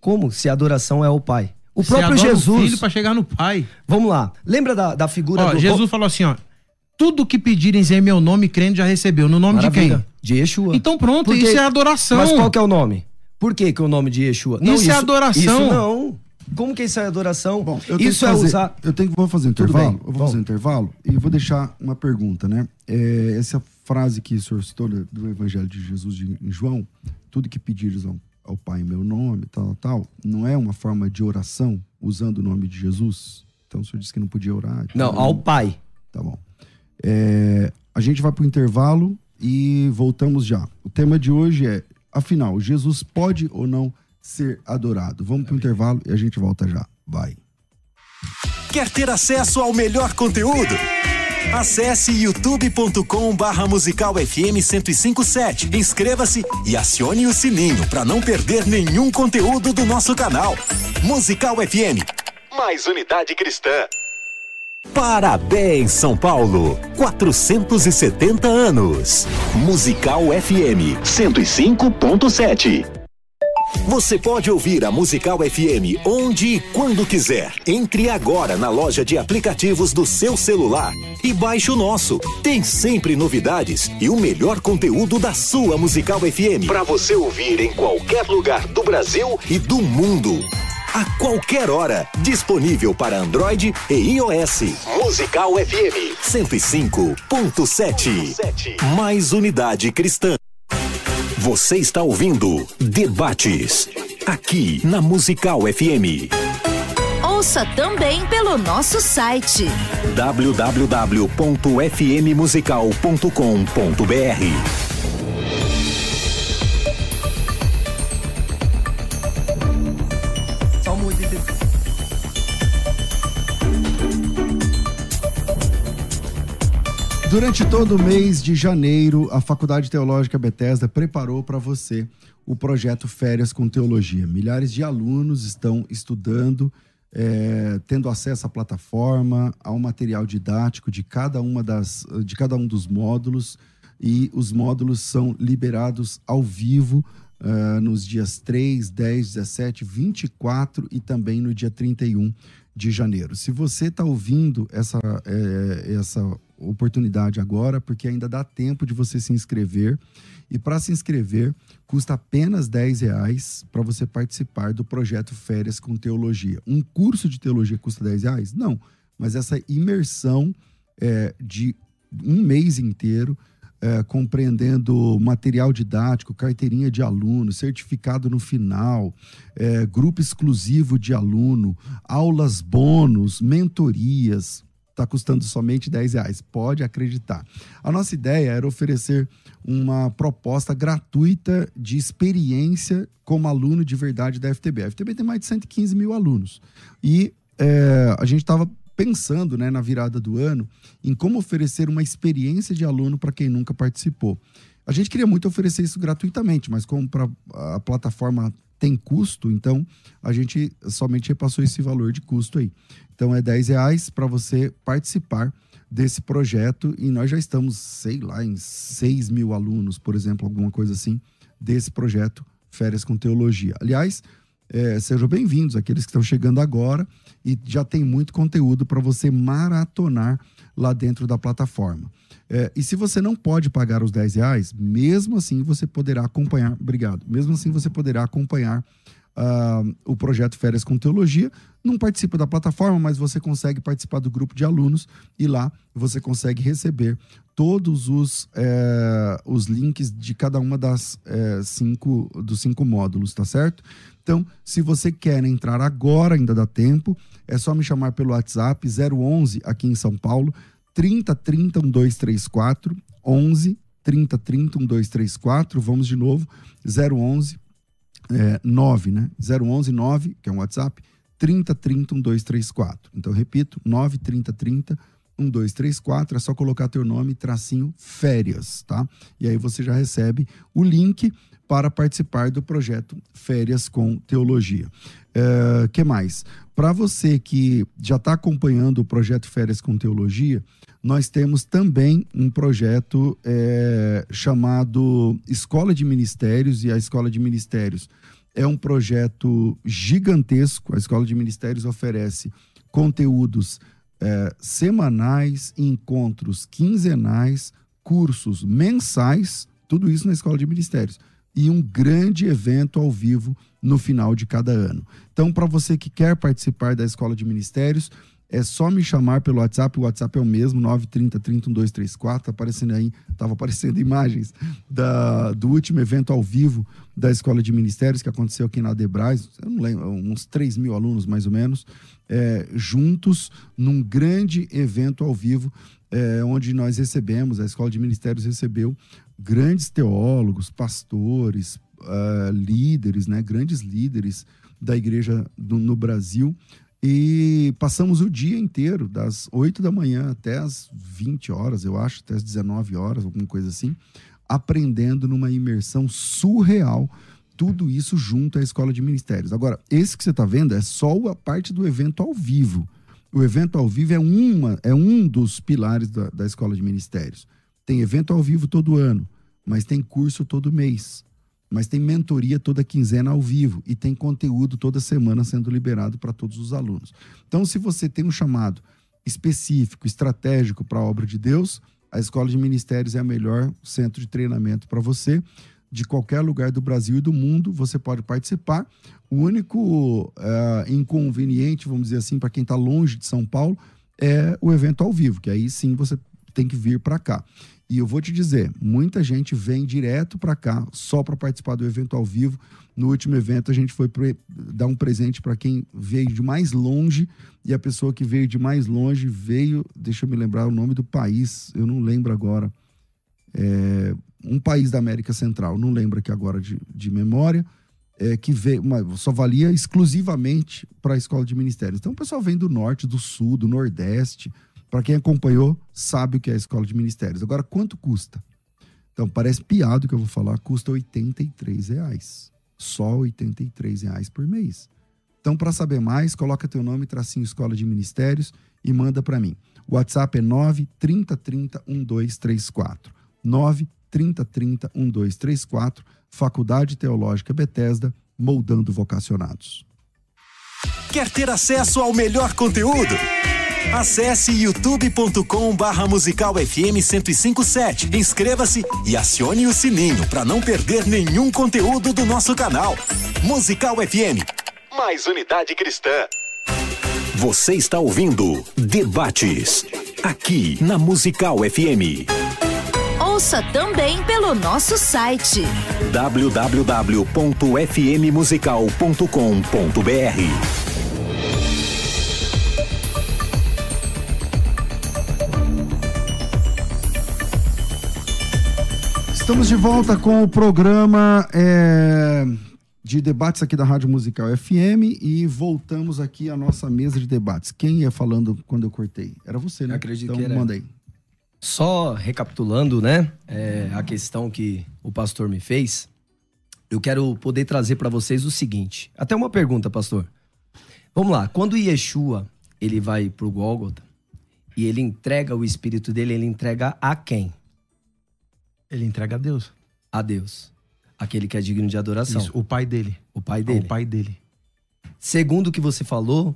Como se a adoração é o pai? O próprio Jesus. O filho pra chegar no pai. Vamos lá. Lembra da, da figura Ó, do Jesus falou assim, ó. Tudo que pedirem em meu nome, crendo já recebeu. No nome Maravilha. de quem? De Yeshua. Então pronto, Porque- isso é adoração. Mas qual que é o nome? Por que, que é o nome de Yeshua? Isso é adoração. Isso não. Como que isso é adoração? Bom, eu tenho isso que é fazer, usar. Eu tenho que vou fazer um intervalo. bem, Eu vou vamos. fazer um intervalo e vou deixar uma pergunta, né? É, essa frase que o senhor citou né, do Evangelho de Jesus de, em João, tudo que pedires ao, ao Pai em meu nome, tal, tal, não é uma forma de oração usando o nome de Jesus? Então o senhor disse que não podia orar. Não, então, ao pai. Tá bom. É, a gente vai pro intervalo e voltamos já. O tema de hoje é, afinal, Jesus pode ou não ser adorado? Vamos pro intervalo e a gente volta já. Vai. Quer ter acesso ao melhor conteúdo? Acesse youtube.com barra musical FM 1057. Inscreva-se e acione o sininho para não perder nenhum conteúdo do nosso canal. Musical FM. Mais unidade cristã. Parabéns, São Paulo! 470 anos. Musical FM 105.7. Você pode ouvir a Musical FM onde e quando quiser. Entre agora na loja de aplicativos do seu celular e baixe o nosso. Tem sempre novidades e o melhor conteúdo da sua Musical FM para você ouvir em qualquer lugar do Brasil e do mundo. A qualquer hora, disponível para Android e iOS. Musical FM 105.7. Mais unidade cristã. Você está ouvindo Debates, aqui na Musical FM. Ouça também pelo nosso site www.fmmusical.com.br. Durante todo o mês de janeiro, a Faculdade Teológica Bethesda preparou para você o projeto Férias com Teologia. Milhares de alunos estão estudando, eh, tendo acesso à plataforma, ao material didático de cada, uma das, de cada um dos módulos, e os módulos são liberados ao vivo eh, nos dias 3, 10, 17, 24 e também no dia 31 de janeiro. Se você está ouvindo essa, eh, essa oportunidade agora, porque ainda dá tempo de você se inscrever. E para se inscrever, custa apenas 10 reais para você participar do projeto Férias com Teologia. Um curso de teologia custa 10 reais? Não. Mas essa imersão eh, de um mês inteiro, eh, compreendendo material didático, carteirinha de aluno, certificado no final, eh, grupo exclusivo de aluno, aulas bônus, mentorias, está custando somente 10 reais. Pode acreditar. A nossa ideia era oferecer uma proposta gratuita de experiência como aluno de verdade da FTB. A FTB tem mais de 115 mil alunos. E é, a gente estava pensando né, na virada do ano em como oferecer uma experiência de aluno para quem nunca participou. A gente queria muito oferecer isso gratuitamente, mas como pra, a plataforma tem custo, então a gente somente repassou esse valor de custo aí. Então é 10 reais para você participar desse projeto e nós já estamos, sei lá, em 6 mil alunos, por exemplo, alguma coisa assim, desse projeto Férias com Teologia. Aliás, é, sejam bem-vindos aqueles que estão chegando agora e já tem muito conteúdo para você maratonar lá dentro da plataforma. É, e se você não pode pagar os 10 reais, mesmo assim você poderá acompanhar, obrigado, mesmo assim você poderá acompanhar uh, o projeto Férias com Teologia. Não participa da plataforma, mas você consegue participar do grupo de alunos e lá você consegue receber todos os, é, os links de cada uma das é, cinco dos cinco módulos, tá certo? Então, se você quer entrar agora, ainda dá tempo, é só me chamar pelo WhatsApp 011 aqui em São Paulo, 30 30 1234 11 30 30 1234, vamos de novo, 011 é, 9, né? 011 9, que é um WhatsApp, 30 30 1234. Então, repito, 9 30 30 1234, é só colocar teu nome, tracinho férias, tá? E aí você já recebe o link para participar do projeto Férias com Teologia. É, que mais? Para você que já está acompanhando o projeto Férias com Teologia, nós temos também um projeto é, chamado Escola de Ministérios, e a Escola de Ministérios é um projeto gigantesco. A Escola de Ministérios oferece conteúdos é, semanais, encontros quinzenais, cursos mensais, tudo isso na Escola de Ministérios e um grande evento ao vivo no final de cada ano. Então, para você que quer participar da Escola de Ministérios, é só me chamar pelo WhatsApp, o WhatsApp é o mesmo, 930 31234, tá aparecendo aí, estava aparecendo imagens da, do último evento ao vivo da Escola de Ministérios que aconteceu aqui na Debrais, eu não lembro, uns 3 mil alunos mais ou menos, é, juntos num grande evento ao vivo, é, onde nós recebemos, a Escola de Ministérios recebeu grandes teólogos, pastores, uh, líderes, né, grandes líderes da igreja do, no Brasil. E passamos o dia inteiro, das 8 da manhã até as 20 horas, eu acho, até as 19 horas, alguma coisa assim, aprendendo numa imersão surreal tudo isso junto à escola de ministérios. Agora, esse que você está vendo é só a parte do evento ao vivo. O evento ao vivo é, uma, é um dos pilares da, da escola de ministérios. Tem evento ao vivo todo ano, mas tem curso todo mês. Mas tem mentoria toda quinzena ao vivo e tem conteúdo toda semana sendo liberado para todos os alunos. Então, se você tem um chamado específico, estratégico para a obra de Deus, a Escola de Ministérios é o melhor centro de treinamento para você. De qualquer lugar do Brasil e do mundo, você pode participar. O único uh, inconveniente, vamos dizer assim, para quem está longe de São Paulo, é o evento ao vivo, que aí sim você tem que vir para cá. E eu vou te dizer, muita gente vem direto para cá só para participar do evento ao vivo. No último evento a gente foi dar um presente para quem veio de mais longe e a pessoa que veio de mais longe veio, deixa eu me lembrar o nome do país, eu não lembro agora. É, um país da América Central, não lembro aqui agora de, de memória, é, que veio, uma, só valia exclusivamente para a escola de ministérios. Então o pessoal vem do norte, do sul, do nordeste, para quem acompanhou, sabe o que é a escola de ministérios. Agora, quanto custa? Então, parece piado que eu vou falar, custa 83 reais. Só 83 reais por mês. Então, para saber mais, coloca teu nome, tracinho Escola de Ministérios e manda para mim. O WhatsApp é 9 30 30 1234. 9 30 30 1234. Faculdade Teológica Bethesda, moldando vocacionados. Quer ter acesso ao melhor conteúdo? Acesse youtube.com barra musical FM 1057. Inscreva-se e acione o sininho para não perder nenhum conteúdo do nosso canal. Musical FM. Mais unidade cristã. Você está ouvindo Debates. Aqui na Musical FM. Ouça também pelo nosso site www.fmmusical.com.br. Estamos de volta com o programa é, de debates aqui da Rádio Musical FM e voltamos aqui à nossa mesa de debates. Quem ia falando quando eu cortei? Era você, né? Eu acredito então, que era. mandei. Só recapitulando, né? É, a questão que o pastor me fez. eu quero poder trazer para vocês o seguinte. Até uma pergunta, pastor. Vamos lá. Quando Yeshua ele vai pro Gólgota e ele entrega o espírito dele, ele entrega a quem? Ele entrega a Deus. A Deus. Aquele que é digno de adoração. Isso, o pai dele. O pai dele. O pai dele. Segundo o que você falou,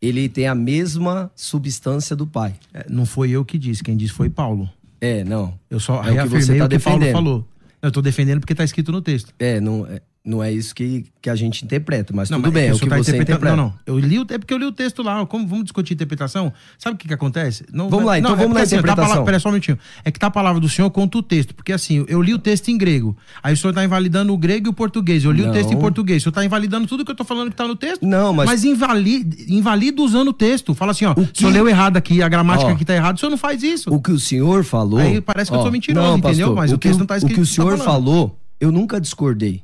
ele tem a mesma substância do pai. É, não foi eu que disse, quem disse foi Paulo. É, não. Eu só É o que reafirmei você tá o que Paulo falou. Eu tô defendendo porque tá escrito no texto. É, não é, não é isso que, que a gente interpreta, mas Não, tudo mas bem, é o senhor que tá você interpreta. Não, não. Eu li, o- é porque eu li o texto lá. Como vamos discutir interpretação? Sabe o que que acontece? Não, Vamos lá, então é vamos porque, na assim, tá interpretação. palavra- Pera só um minutinho. É que tá a palavra do senhor contra o texto. Porque assim, eu li o texto em grego. Aí o senhor tá invalidando o grego e o português. Eu li Não. o texto em português. O senhor tá invalidando tudo que eu tô falando que tá no texto? Não, mas- Mas invalida, invalida usando o texto. Fala assim, ó. O O senhor que- leu errado aqui, a gramática Ó. aqui tá errada. O senhor não faz isso. O que o senhor falou. Aí parece que eu Ó, sou mentiroso, entendeu? Mas o que, texto não tá escrito O que o o tá senhor falou, eu nunca discordei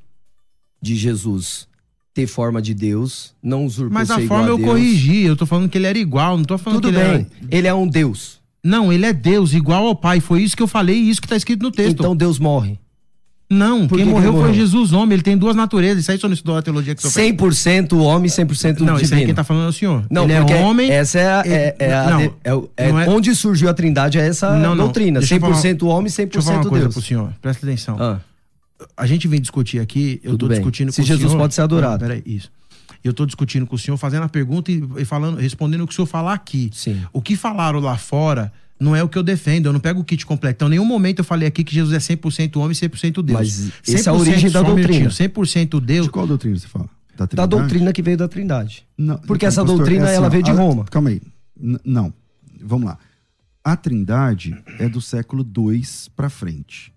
de Jesus ter forma de Deus, não usurpou Mas a forma eu Deus. corrigi. Eu tô falando que ele era igual. Não tô falando Tudo que ele bem, era... ele é um Deus. Não, ele é Deus, igual ao Pai. Foi isso que eu falei e isso que tá escrito no texto. Então Deus morre. Não, Por quem que que morreu foi morreu? Jesus, homem. Ele tem duas naturezas. Isso aí só não estudou a teologia que fez? 100% homem, 100% Não, isso aí divino. quem tá falando é o senhor. Não, ele é homem. Essa é, a- é, é a- Não, é é não é- onde surgiu a Trindade é essa Não, não. doutrina. Deixa eu 100% homem, Deixa eu falar 100% uma coisa Deus. pro senhor. Presta atenção. Ah, A gente vem discutir aqui, eu Tudo tô bem. discutindo Se com Jesus o senhor. pode ser adorado. Não, peraí, isso. Eu tô discutindo com o senhor, fazendo a pergunta e, falando, respondendo o que o senhor falar aqui. Sim. O que falaram lá fora não é o que eu defendo. Eu não pego o kit completo. Então, em nenhum momento eu falei aqui que Jesus é 100% homem e 100% Deus. Mas essa é a origem da doutrina. minutinho, 100% Deus. De qual doutrina você fala? da Trindade? doutrina que veio da Trindade. Não, Porque então, essa pastor, doutrina, é assim, ela veio de a- Roma. Calma aí. N- não. Vamos lá. A Trindade é do século II para frente.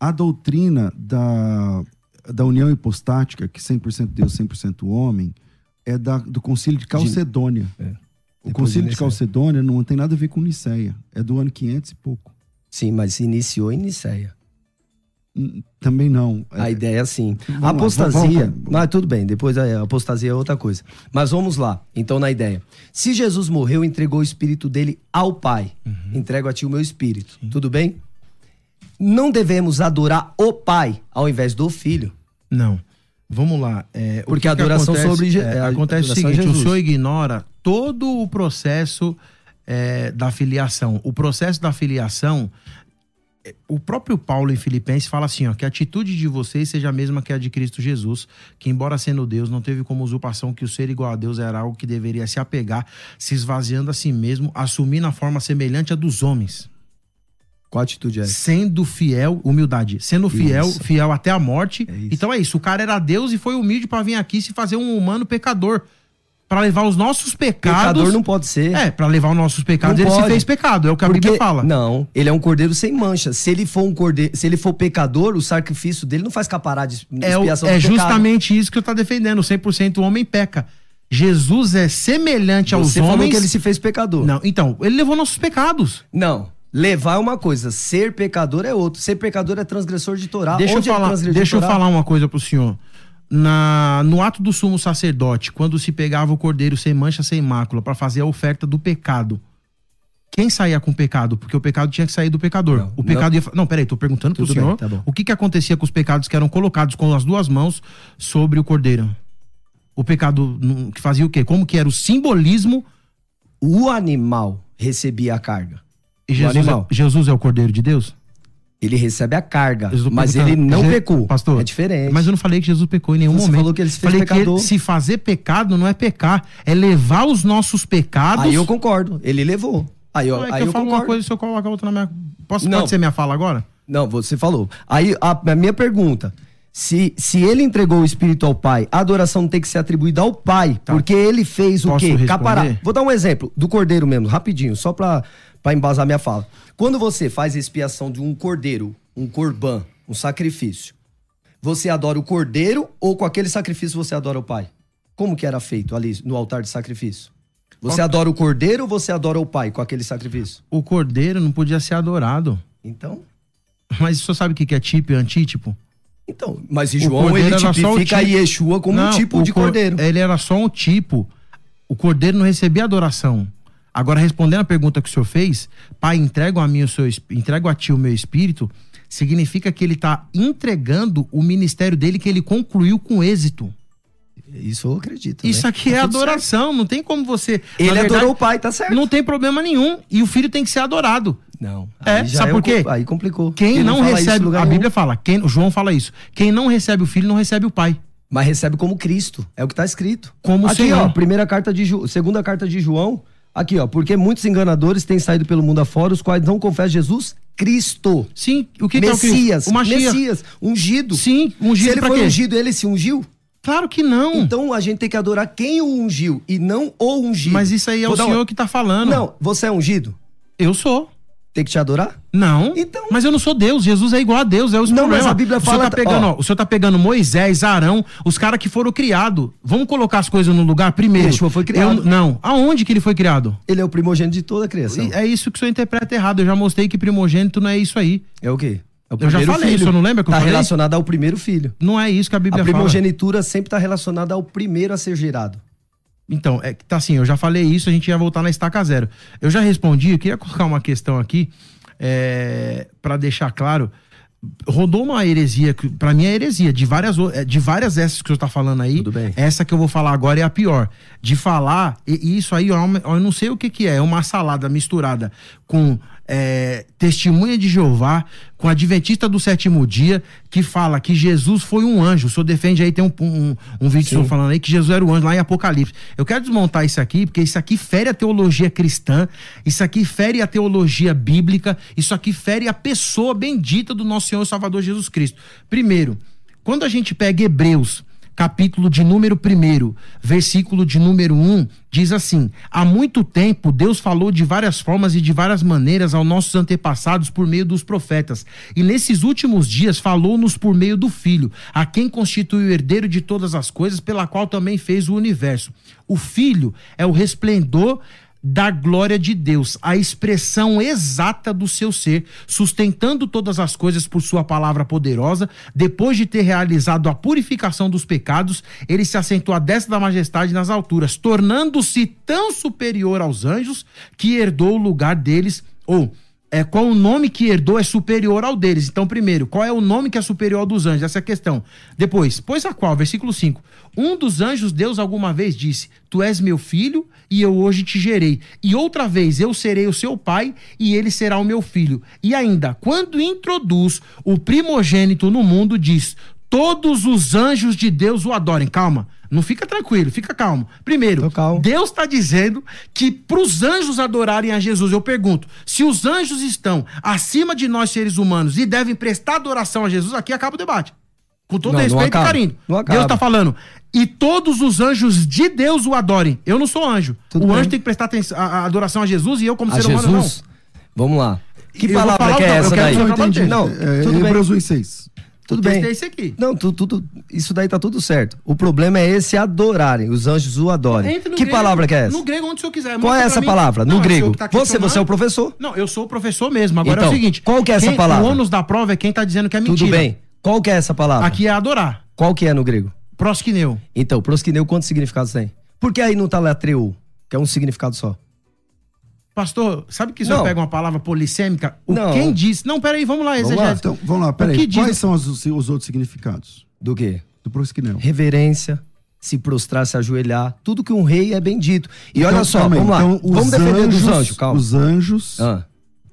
A doutrina da, da união hipostática, que 100% Deus, 100% homem, é da, do concílio de Calcedônia. É. O concílio de de Nicéia. Calcedônia não tem nada a ver com Niceia. É do ano 500 e pouco. Sim, mas se iniciou em Niceia. Hum, Também não. A É, ideia é assim. Vamos A lá, apostasia. vamos- Mas tudo bem, depois a apostasia é outra coisa. Mas vamos lá. Então, na ideia. Se Jesus morreu, entregou o espírito dele ao Pai. Uhum. Entrego a ti o meu espírito. Tudo bem? Não devemos adorar o Pai ao invés do Filho. Não. Vamos lá. é, o Porque que a adoração acontece, sobre é, é, acontece o seguinte: o Jesus. senhor ignora todo o processo é, da filiação. O processo da filiação. é, O próprio Paulo em Filipenses fala assim, ó, que a atitude de vocês seja a mesma que a de Cristo Jesus, que embora sendo Deus, não teve como usurpação que o ser igual a Deus era algo que deveria se apegar, se esvaziando a si mesmo, assumindo a forma semelhante à dos homens Qual atitude é sendo fiel, humildade, sendo fiel, Isso. fiel até a morte. É então é isso, o cara era Deus e foi humilde pra vir aqui se fazer um humano pecador, Pra levar os nossos pecados. Pecador não pode ser. É, pra levar os nossos pecados, Não ele se pode. fez pecado, é o que a Porque- Bíblia fala. Não, ele é um cordeiro sem mancha. Se ele for um cordeiro, se ele for pecador, o sacrifício dele não faz caparar de É, o- expiação é pecado. justamente isso que eu tô defendendo, 100% o homem peca. Jesus é semelhante aos Você homens. falou que ele se fez pecador. Não, então, ele levou nossos pecados. Não. Levar é uma coisa, ser pecador é outro. Ser pecador é transgressor de Torá. Deixa eu Onde ele falar, transgrediu deixa eu falar uma coisa pro senhor. Na, no ato do sumo sacerdote, quando se pegava o cordeiro sem mancha, sem mácula, pra fazer a oferta do pecado, quem saía com o pecado? Porque o pecado tinha que sair do pecador. Não, o pecado ia. fa- Não, peraí, tô perguntando pro Tudo senhor bem, tá o que, que acontecia com os pecados que eram colocados com as duas mãos sobre o cordeiro. O pecado que fazia o quê? Como que era o simbolismo O animal recebia a carga. E O Jesus é, Jesus é o cordeiro de Deus? Ele recebe a carga, mas ele não Je- pecou. Pastor, é diferente. Mas eu não falei que Jesus pecou em nenhum Você momento. falou que ele se fez falei pecador. que se fazer pecado não é pecar, é levar os nossos pecados. Aí eu concordo. Ele levou. Aí, eu, Não, é aí eu, eu falo concordo. uma coisa e o senhor coloca outra na minha. Posso, Não. pode ser minha fala agora? Não, você falou. Aí a, a minha pergunta. Se, se ele entregou o espírito ao pai, a adoração tem que ser atribuída ao pai, Tá. porque ele fez o Posso quê? responder? Capará. Vou dar um exemplo do cordeiro mesmo, rapidinho, só pra, pra embasar minha fala. Quando você faz a expiação de um cordeiro, um corban, um sacrifício, você adora o cordeiro ou com aquele sacrifício você adora o pai? Como que era feito ali no altar de sacrifício? Você Qual- adora o cordeiro ou você adora o pai com aquele sacrifício? O cordeiro não podia ser adorado. Então, Mas o senhor sabe o que é tipo e antítipo? Então, mas O João ele tipifica tipo- Yeshua como um Não, tipo o de cor- cordeiro. Ele era só um tipo. O cordeiro não recebia adoração. Agora, respondendo a pergunta que o senhor fez, pai, entrego a, mim o seu, entrego a ti o meu espírito, significa que ele está entregando o ministério dele que ele concluiu com êxito. Isso eu acredito. Isso né? aqui Tá é adoração, não tem como você. Ele verdade, adorou o pai, tá certo? Não tem problema nenhum. E o filho tem que ser adorado. Não. É, sabe é por quê? Aí complicou. Quem não, em recebe, a nenhum. Bíblia fala, quem, o João fala isso. Quem não recebe o filho não recebe o pai. Mas recebe como Cristo. É o que tá escrito. Como aqui, Senhor. ó, primeira carta de segunda carta de João. Aqui, ó, porque muitos enganadores têm saído pelo mundo afora, os quais não confessam Jesus Cristo. Sim, o que, que é o Messias, Cristo? O. Messias, ungido. Sim, ungido Se ele foi quê? ungido, ele se ungiu? Claro que não. Então a gente tem que adorar quem o ungiu e não o ungido. Mas isso aí é Vou o senhor uma- que tá falando. Não, você é ungido? Eu sou. Tem que te adorar? Não. Então- Mas eu não sou Deus. Jesus é igual a Deus. É os Não, mas a Bíblia o senhor fala- Tá pegando, ó. ó, o senhor tá pegando Moisés, Arão, os caras que foram criados. Vamos colocar as coisas no lugar primeiro. Yeshua foi criado. Eu- não. Aonde que ele foi criado? Ele é o primogênito de toda a criação. É isso que o senhor interpreta errado. Eu já mostrei que primogênito não é isso aí. É o quê? É o Eu já falei, o não lembra que eu tá falei? relacionado ao primeiro filho. Não é isso que a Bíblia A fala. primogenitura sempre está relacionada ao primeiro a ser gerado. Então, é que tá assim, eu já falei isso, a gente ia voltar na estaca zero. Eu já respondi, eu queria colocar uma questão aqui, é, para deixar claro. Rodou uma heresia, que pra mim é heresia, de várias, é, de várias essas que senhor tá falando aí. Essa que eu vou falar agora é a pior. De falar, e, e isso aí, ó, eu não sei o que que é, é uma salada misturada com é, testemunha de Jeová, com adventista do sétimo dia, que fala que Jesus foi um anjo. O senhor defende aí, tem um, um, um vídeo do senhor falando aí que Jesus era o anjo lá em Apocalipse. Eu quero desmontar isso aqui, porque isso aqui fere a teologia cristã, isso aqui fere a teologia bíblica, isso aqui fere a pessoa bendita do nosso Senhor e Salvador Jesus Cristo. Primeiro, quando a gente pega Hebreus, capítulo de número 1, versículo de número 1, diz assim: Há muito tempo Deus falou de várias formas e de várias maneiras aos nossos antepassados por meio dos profetas. E nesses últimos dias falou-nos por meio do Filho, a quem constitui o herdeiro de todas as coisas, pela qual também fez o universo. O Filho é o resplendor da glória de Deus, a expressão exata do seu ser, sustentando todas as coisas por sua palavra poderosa. Depois de ter realizado a purificação dos pecados, ele se assentou à destra da majestade nas alturas, tornando-se tão superior aos anjos que herdou o lugar deles, ou é, qual o nome que herdou é superior ao deles. Então, primeiro, qual é o nome que é superior ao dos anjos? Essa é a questão. Depois, pois a qual? Versículo 5. Um dos anjos, Deus alguma vez disse: Tu és meu filho e eu hoje te gerei. E outra vez eu serei o seu pai e ele será o meu filho. E ainda, quando introduz o primogênito no mundo, diz: Todos os anjos de Deus o adorem. Calma. Não fica tranquilo, fica calmo. Primeiro, calmo. Deus está dizendo que para os anjos adorarem a Jesus, eu pergunto: se os anjos estão acima de nós seres humanos e devem prestar adoração a Jesus, aqui acaba o debate. Com todo Não, não respeito e acaba. carinho. Não. Deus está falando. E todos os anjos de Deus o adorem. Eu não sou anjo. Tudo o bem. anjo tem que prestar atenção- a, a adoração a Jesus e eu, como A ser humano, Jesus? Vamos lá. Que Eu palavra que é essa quero daí? que o senhor Eu entendi. bater. Não, é, tudo bem. Hebreus 1, 6. Tudo bem. Testei esse aqui. Não, tu- tudo, isso daí tá tudo certo. O problema é esse adorarem, os anjos o adorem. No Que grego, palavra que é essa? No grego, onde o senhor quiser. Qual é essa palavra? No Não, é o senhor grego. tá você, você é o professor? Não, eu sou o professor mesmo. Agora é Então, o seguinte. qual que é essa quem- palavra? O ônus da prova é quem tá dizendo que é mentira. Tudo bem. Qual que é essa palavra? Aqui é adorar. Qual que é no grego? Prosquineu. Então, prosquineu, quantos significados tem? Por que aí não tá latreu, que é um significado só? Pastor, sabe que o senhor Não. pega uma palavra polissêmica? O Não. quem disse. Não, peraí, vamos lá, Vamos lá. Então, vamos lá, peraí. diz- Quais são os, os outros significados Do quê? do prosquinel? Reverência, se prostrar, se ajoelhar, tudo que um rei é bendito. E olha Então, só, calma aí. vamos lá. Então, os vamos defender dos anjos, calma. Os anjos Ah,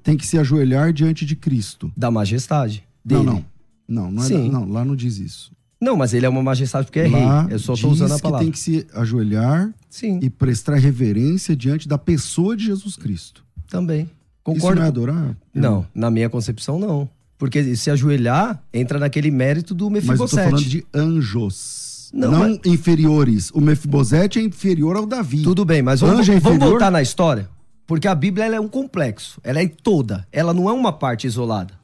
têm que se ajoelhar diante de Cristo. da majestade dele. Não, não. Não, não, é, não, lá não diz isso. Não, mas ele é uma majestade porque é lá rei. Eu só diz usando a que palavra. tem que se ajoelhar Sim, e prestar reverência diante da pessoa de Jesus Cristo. também. Isso Concordo. não é adorar? Não, na minha concepção, não. Porque se ajoelhar, entra naquele mérito do Mas eu tô Mefibosete. falando de anjos. Não, Não, mas- inferiores. O Mefibosete é inferior ao Davi. Tudo bem, mas vamos, Anjo é vamos inferior? voltar na história? Porque a Bíblia é um complexo. Ela é toda. Ela não é uma parte isolada.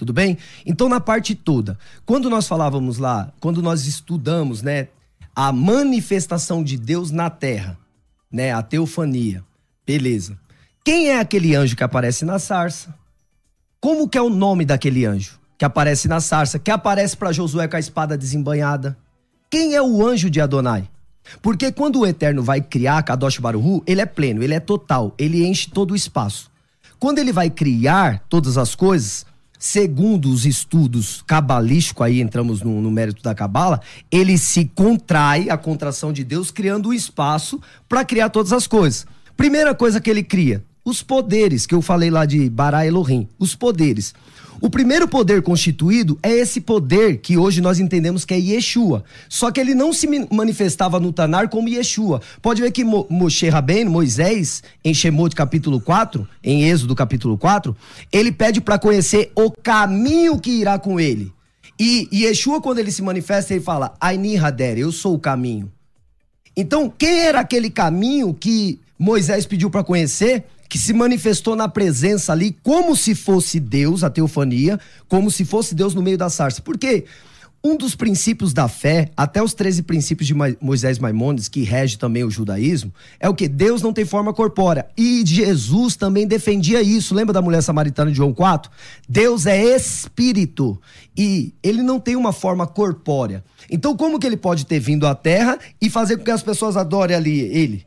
Tudo bem? Então, na parte toda, quando nós falávamos lá, quando nós estudamos, né, a manifestação de Deus na terra, né, a teofania, beleza. Quem é aquele anjo que aparece na sarça? Como que é o nome daquele anjo que aparece na sarça, que aparece para Josué com a espada desembanhada? Quem é o anjo de Adonai? Porque quando o Eterno vai criar Kadosh Baruhu, ele é pleno, ele é total, ele enche todo o espaço. Quando ele vai criar todas as coisas, segundo os estudos cabalísticos, aí entramos no, no mérito da cabala, ele se contrai, a contração de Deus, criando um espaço para criar todas as coisas. Primeira coisa que ele cria, os poderes, que eu falei lá de Bará Elohim, os poderes. O primeiro poder constituído é esse poder que hoje nós entendemos que é Yeshua. Só que ele não se manifestava no Tanar como Yeshua. Pode ver que Mo Moshe Moisés, em Shemot capítulo 4, em Êxodo capítulo 4, ele pede para conhecer o caminho que irá com ele. E Yeshua, quando ele se manifesta, ele fala, Aini Hader, eu sou o caminho. Então, quem era aquele caminho que Moisés pediu para conhecer? Que se manifestou na presença ali como se fosse Deus, a teofania, como se fosse Deus no meio da sarça. Porque um dos princípios da fé, até os 13 princípios de Moisés Maimonides, que rege também o judaísmo, é o que? Deus não tem forma corpórea. E Jesus também defendia isso. Lembra da mulher samaritana de João 4? Deus é espírito e ele não tem uma forma corpórea. Então, como que ele pode ter vindo à terra e fazer com que as pessoas adorem ali ele?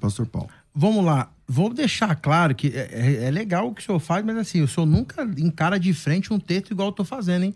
Pastor Paulo. Vamos lá vou deixar claro que é, é, é, legal o que o senhor faz, mas assim, o senhor nunca encara de frente um texto igual eu tô fazendo, hein?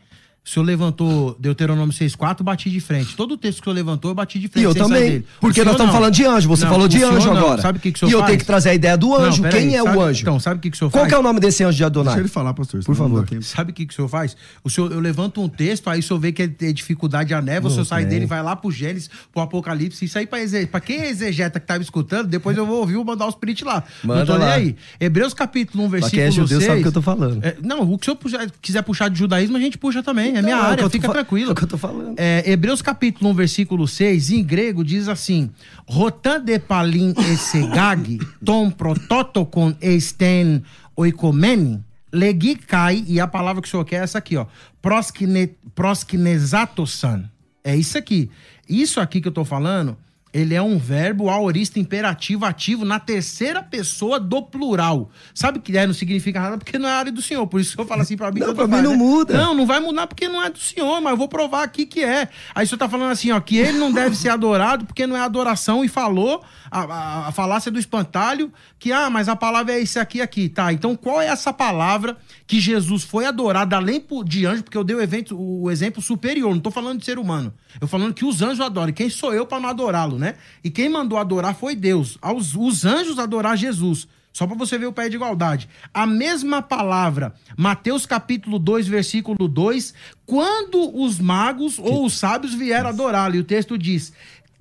O senhor levantou Deuteronômio 6,4, bati de frente. Todo o texto que o senhor levantou, eu bati de frente. E eu também. Porque nós estamos falando de anjo. Você não, falou de anjo não. agora. Sabe o que, que o senhor E eu faz? tenho que trazer a ideia do anjo. Não, Quem aí, é sabe, o anjo? Então, sabe o que, que o senhor Qual faz? Qual é o nome desse anjo de Adonai? Deixa ele falar, pastor. Por favor. Sabe o que, que o senhor faz? O senhor, eu levanto um texto, aí o senhor vê que tem dificuldade a neve, o senhor sai dele, vai lá pro Gênesis, pro Apocalipse. Isso aí pra, pra quem é exegeta que tava escutando, depois eu vou ouvir, vou mandar os print lá. Manda não tô lá. aí. Hebreus capítulo 1, versículo quem é judeu 6. sabe o que eu tô falando. É, não, o que o senhor quiser puxar de judaísmo, a gente puxa também. É minha então, área, fica tranquilo. É o que eu tô falando. É, Hebreus capítulo 1, versículo 6, em grego, diz assim: Rotan de palin esegag, tom prototokon esten oikomeni, legikai, e a palavra que o senhor quer é essa aqui, ó, proskine, proskinesatosan. É isso aqui. Isso aqui que eu tô falando ele é um verbo aorista imperativo ativo na terceira pessoa do plural. Sabe que é, não significa nada porque não é área do senhor. Por isso que eu falo assim pra mim. Não, pra mim não muda. Não, não vai mudar porque não é do senhor, mas eu vou provar aqui que é. Aí o senhor tá falando assim, ó, que ele não deve ser adorado porque não é adoração e falou a, a, a falácia do espantalho que, ah, mas a palavra é esse aqui aqui. Tá, então qual é essa palavra que Jesus foi adorado além de anjo? Porque eu dei o, evento, o exemplo superior, não tô falando de ser humano. Eu falando que os anjos adoram. Quem sou eu para não adorá-lo, né? E quem mandou adorar foi Deus. Aos, os anjos adorar Jesus. Só para você ver o pé de igualdade. A mesma palavra, Mateus capítulo 2, versículo 2, quando os magos ou os sábios vieram adorá-lo. E o texto diz: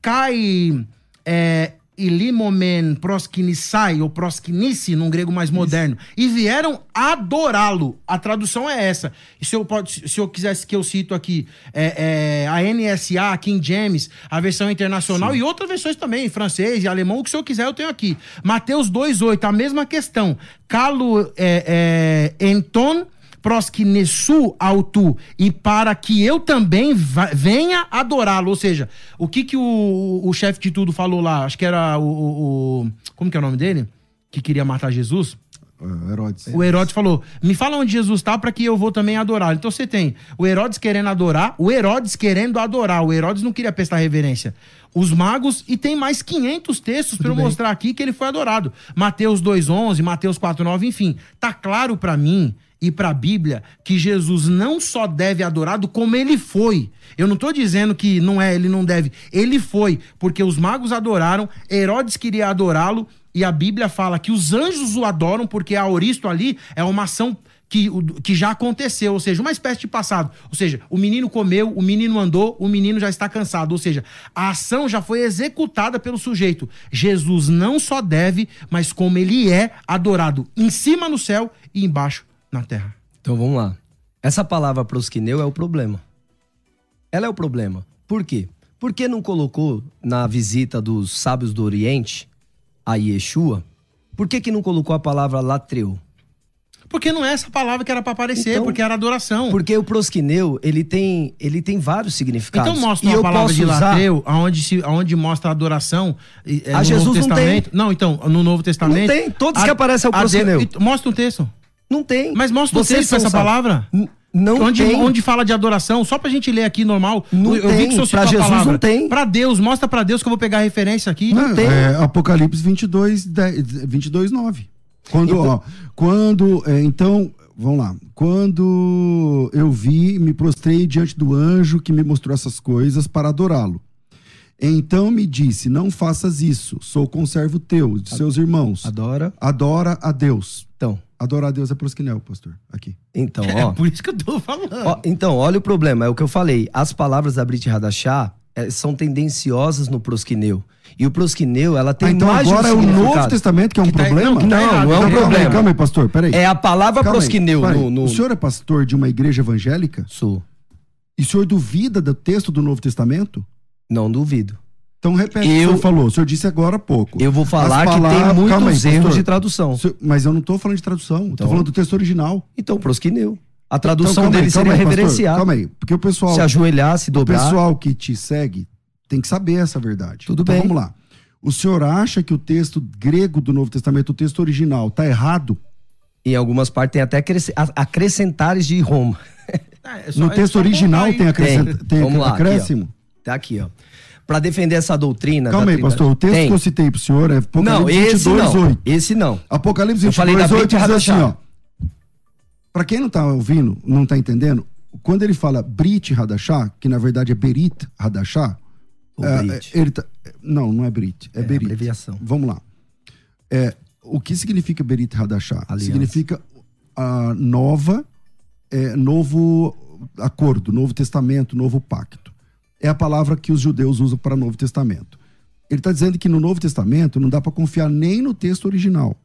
cai é, ilimomen proskinissai, ou proskinice, num grego mais moderno, Isso. e vieram adorá-lo. A tradução é essa. E se eu, pode, se eu quisesse que eu cito aqui é, é, a NSA, a King James, a versão internacional Sim. e outras versões também, francês e alemão, o que o senhor quiser eu tenho aqui. Mateus 2,8, a mesma questão. Calo é, é, enton prosquinesu autu e para que eu também venha adorá-lo. Ou seja, o que que o, o chefe de tudo falou lá? Acho que era o, o, o, Como que é o nome dele? Que queria matar Jesus? O Herodes. O Herodes falou: me fala onde Jesus está para que eu vou também adorar. Então você tem o Herodes querendo adorar, o Herodes querendo adorar. O Herodes não queria prestar reverência. Os magos, e tem mais 500 textos para eu mostrar aqui que ele foi adorado. Mateus 2,11, Mateus 4,9, enfim. Tá claro para mim e para a Bíblia que Jesus não só deve adorado, como ele foi. Eu não estou dizendo que não é, ele não deve. Ele foi, porque os magos adoraram, Herodes queria adorá-lo, e a Bíblia fala que os anjos o adoram, porque a Oristo ali é uma ação que, que já aconteceu, ou seja, uma espécie de passado. Ou seja, o menino comeu, o menino andou, o menino já está cansado. Ou seja, a ação já foi executada pelo sujeito. Jesus não só deve, mas como ele é adorado em cima no céu e embaixo na terra. Então vamos lá. Essa palavra prosquineu é o problema. Ela é o problema. Por quê? Por que não colocou na visita dos sábios do Oriente a Yeshua? Por que, que não colocou a palavra latreu? Porque não é essa palavra que era para aparecer, então, porque era adoração. Porque o prosquineu, ele tem, ele tem vários significados. Então mostra uma palavra de usar... latreu, aonde, se, aonde mostra a adoração. É, a Jesus Novo Testamento. não tem. Não, então, no Novo Testamento. Não tem, todos a, que aparecem é o prosquineu. Mostra um texto. Não tem. Mas mostra o texto com essa palavra. Não onde, tem. Onde fala de adoração, só pra gente ler aqui normal. Não eu tem. vi que o senhor pra Jesus palavra. não tem. Pra Deus, mostra pra Deus que eu vou pegar a referência aqui. Não, não tem. É, Apocalipse 22, 10, 22, 9. Quando, então, ó, quando, é, então, vamos lá. Quando eu vi, me prostrei diante do anjo que me mostrou essas coisas para adorá-lo. Então me disse: Não faças isso, sou conservo teu, de seus irmãos. Adora. Adora a Deus. Então, Adorar a Deus é prosquinel, pastor. Aqui. então, É ó. por isso que eu tô falando. Ó, então, olha o problema, é o que eu falei. As palavras da Brit Hadachá eh, são tendenciosas no prosquineu. E o prosquineu, ela tem Ah, então mais de um agora é o. Novo Testamento que é um Que tá- problema? não, tá Não, não é um calma aí, problema. calma aí, pastor, peraí. É a palavra Calma aí, prosquineu peraí. no, no... O senhor é pastor de uma igreja evangélica? Sou. E o senhor duvida do texto do Novo Testamento? Não duvido. Então repete o que Eu- o senhor falou. O senhor disse agora há pouco. Eu vou falar As que tem palavras- muitos calma aí, erros pastor. de tradução. O senhor- Mas eu não estou falando de tradução. Estou Então- falando do texto original. Então, prosquineu. A Então, tradução aí, dele calma seria aí, pastor, reverenciar. Calma aí. Porque o pessoal, Se ajoelhar, se o dobrar. pessoal que te segue tem que saber essa verdade. Tudo Então, bem. Vamos lá. O senhor acha que o texto grego do Novo Testamento, o texto original, está errado? Em algumas partes tem até acrescentares de Roma. É, é só- no é texto original aí. tem, acrescent... Tem. tem Vamos lá, aqui, ó. acréscimo? Tá aqui, ó. Pra defender essa doutrina. Calma aí, pastor. O texto Tem. que eu citei pro senhor é Apocalipse Não, esse 22, não. 8. Esse não. Apocalipse Eu falei 22, da 8 diz assim, ó. Pra quem não tá ouvindo, não tá entendendo, quando ele fala Brit Hadashah, que na verdade é Berit O é, Brit. ele tá- não, não é Brit, é, É, Berit. abreviação. Vamos lá. É, o que significa Berit? Aliança. Significa a nova, é, novo acordo, novo testamento, novo pacto. É a palavra que os judeus usam para Novo Testamento. Ele está dizendo que no Novo Testamento não dá para confiar nem no texto original.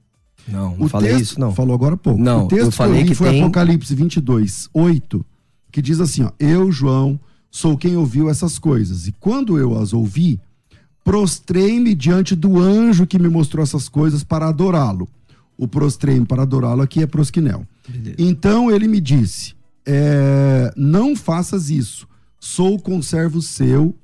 Não, não O falei texto, isso, não. Falou agora há pouco. Não, o texto eu falei que eu li que foi tem- Apocalipse 22, 8, que diz assim, ó, eu, João, sou quem ouviu essas coisas. E quando eu as ouvi, prostrei-me diante do anjo que me mostrou essas coisas para adorá-lo. O prostrei-me para adorá-lo aqui é prosquinel. Então ele me disse, é, não faças isso. Sou conservo seu,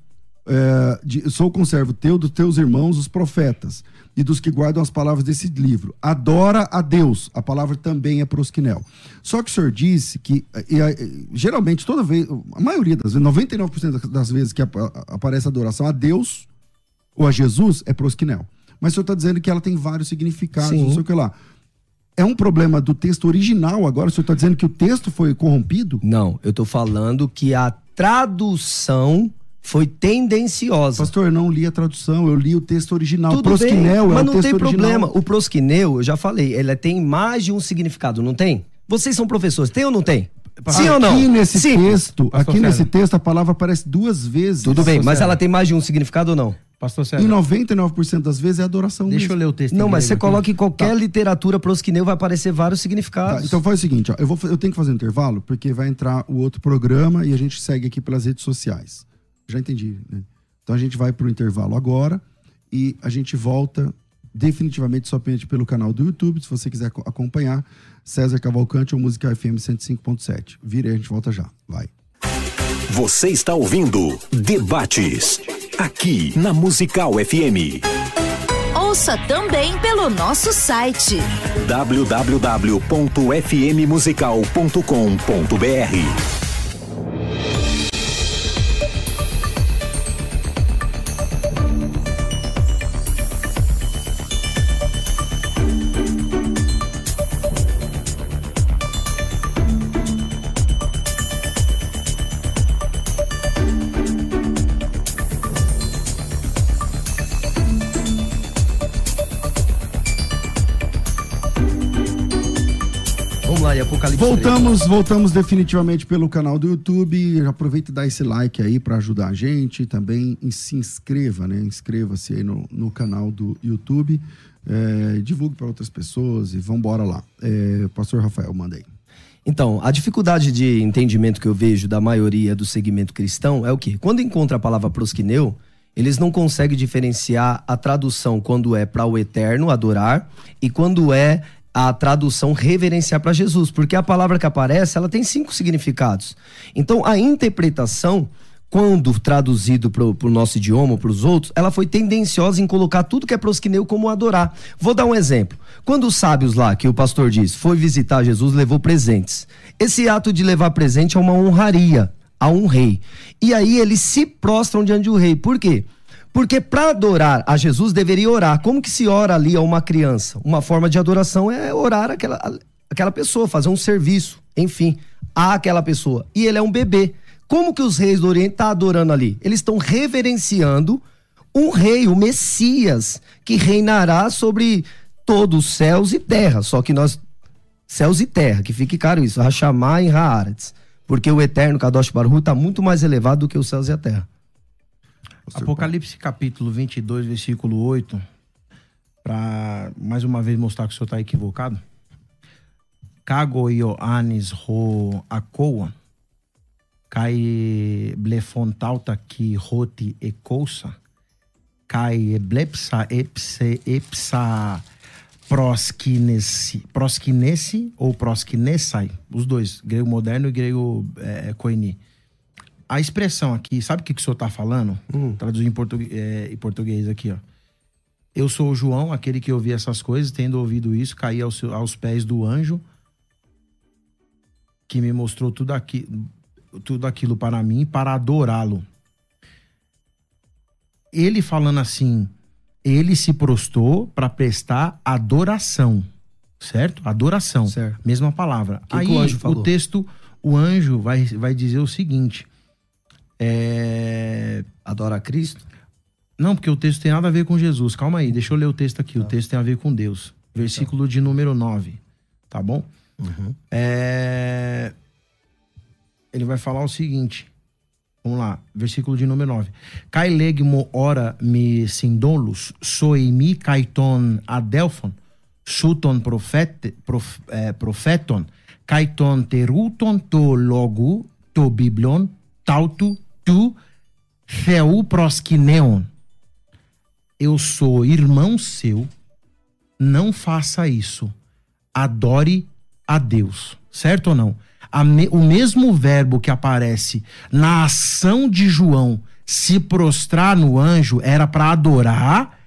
é, de- sou conservo teu dos teus irmãos, os profetas, e dos que guardam as palavras desse livro. Adora a Deus. A palavra também é prosquinel. Só que o senhor disse que, e, e, geralmente, toda vez, a maioria das vezes, 99% das- das vezes que apa- aparece adoração a Deus ou a Jesus, é prosquinel. Mas o senhor está dizendo que ela tem vários significados, Sim. não sei o que lá. É um problema do texto original agora? O senhor está dizendo que o texto foi corrompido? Não, eu tô falando que a tradução foi tendenciosa. Pastor, eu não li a tradução, eu li o texto original. Tudo prosquinel bem, é mas o não texto tem original. problema. O prosquineu, eu já falei, ele tem mais de um significado, não tem? Vocês são professores, tem ou não tem? Sim ou não? Aqui nesse Sim. texto, aqui nesse texto a palavra aparece duas vezes. Tudo bem, mas ela tem mais de um significado ou não? Pastor Em César, 99% das vezes é adoração deixa eu mesmo. ler o texto. Não, mas você aqui. coloca em qualquer literatura prosquineu, vai aparecer vários Tá, significados. então faz o seguinte, ó, eu, vou, eu tenho que fazer um intervalo, porque vai entrar o outro programa e a gente segue aqui pelas redes sociais. Já entendi, né? Então a gente vai pro intervalo agora e a gente volta definitivamente somente pelo canal do YouTube, se você quiser co- acompanhar, César Cavalcante ou Música FM 105.7. Vira aí, a gente volta já. Vai. Você está ouvindo Debates, aqui na Musical FM. Ouça também pelo nosso site www.fmmusical.com.br. Apocalipse. Voltamos, voltamos definitivamente pelo canal do YouTube. Aproveita e dá esse like aí para ajudar a gente. Também e se inscreva, né? Inscreva-se aí no, no canal do YouTube. É, divulgue para outras pessoas e vambora lá. É, Pastor Rafael, manda aí. Então, a dificuldade de entendimento que eu vejo da maioria do segmento cristão é o quê? Quando encontra a palavra prosquineu, eles não conseguem diferenciar a tradução quando é para o eterno, adorar, e quando é a tradução reverenciar para Jesus, porque a palavra que aparece, ela tem cinco significados. Então, a interpretação quando traduzido para o nosso idioma, para os outros, ela foi tendenciosa em colocar tudo que é prosquineu como adorar. Vou dar um exemplo. Quando os sábios lá, que o pastor diz, foi visitar Jesus, levou presentes. Esse ato de levar presente é uma honraria a um rei. E aí eles se prostram diante do rei. Por quê? Porque para adorar a Jesus deveria orar. Como que se ora ali a uma criança? Uma forma de adoração é orar aquela aquela pessoa, fazer um serviço, enfim, àquela pessoa. E ele é um bebê. Como que os reis do Oriente estão tá adorando ali? Eles estão reverenciando um rei, o Messias, que reinará sobre todos os céus e terra. Só que nós, céus e terra, que fique claro isso, Hashamah e Haaretz. Porque o eterno Kadosh Baruch está muito mais elevado do que os céus e a terra. Apocalipse capítulo 22, versículo 8, para mais uma vez mostrar que o senhor está equivocado. Cago Ioannis ro akoa, kai blefontauta ki roti ekousa, kai eblepsa epse epsa proskinesi, proskinesi ou proskinesai, os dois, grego moderno e grego é, a expressão aqui, sabe o que, que o senhor está falando? Hum. Traduzir em português, é, em português aqui, ó. Eu sou o João, aquele que ouvi essas coisas, tendo ouvido isso, caí aos, aos pés do anjo que me mostrou tudo, aqui, tudo aquilo para mim, para adorá-lo. Ele falando assim, ele se prostou para prestar adoração, certo? Adoração, certo. mesma palavra. Que Aí que o, o texto, o anjo vai, vai dizer o seguinte: é... Adora a Cristo? Não, porque o texto tem nada a ver com Jesus. Calma aí, deixa eu ler o texto aqui. Tá. O texto tem a ver com Deus. Versículo de número 9. Tá bom? Uhum. É... Ele vai falar o seguinte. Vamos lá, versículo de número 9. Kai legmo ora me sindolus, soimi kaiton adelphon, suton profet, prof, é, profeton, kaiton teruton to logu, to biblion, tautu tu Feu proskineon. Eu sou irmão seu. Não faça isso. Adore a Deus. Certo ou não? Me, o mesmo verbo que aparece na ação de João se prostrar no anjo era para adorar,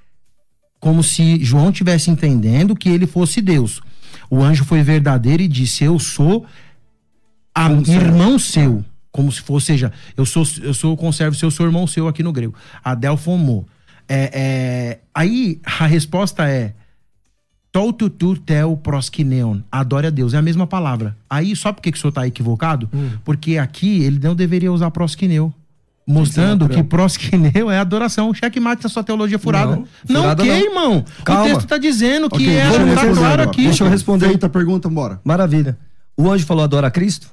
como se João tivesse entendendo que ele fosse Deus. O anjo foi verdadeiro e disse: Eu sou irmão seu como se fosse, seja, eu sou, eu sou conservo seu, sou irmão seu aqui no grego. Adelphomô. É, é, aí a resposta é tel proskineon. Adore a Deus. É a mesma palavra. Aí, só porque que o senhor está equivocado? Hum. Porque aqui ele não deveria usar proskineu. Mostrando que proskineu é adoração. Checkmate a sua teologia furada. Não, não o quê, não. irmão? Calma. O texto está dizendo que okay, é, tá claro aqui. Deixa eu responder. Feita a pergunta, bora. Maravilha. O anjo falou adora a Cristo?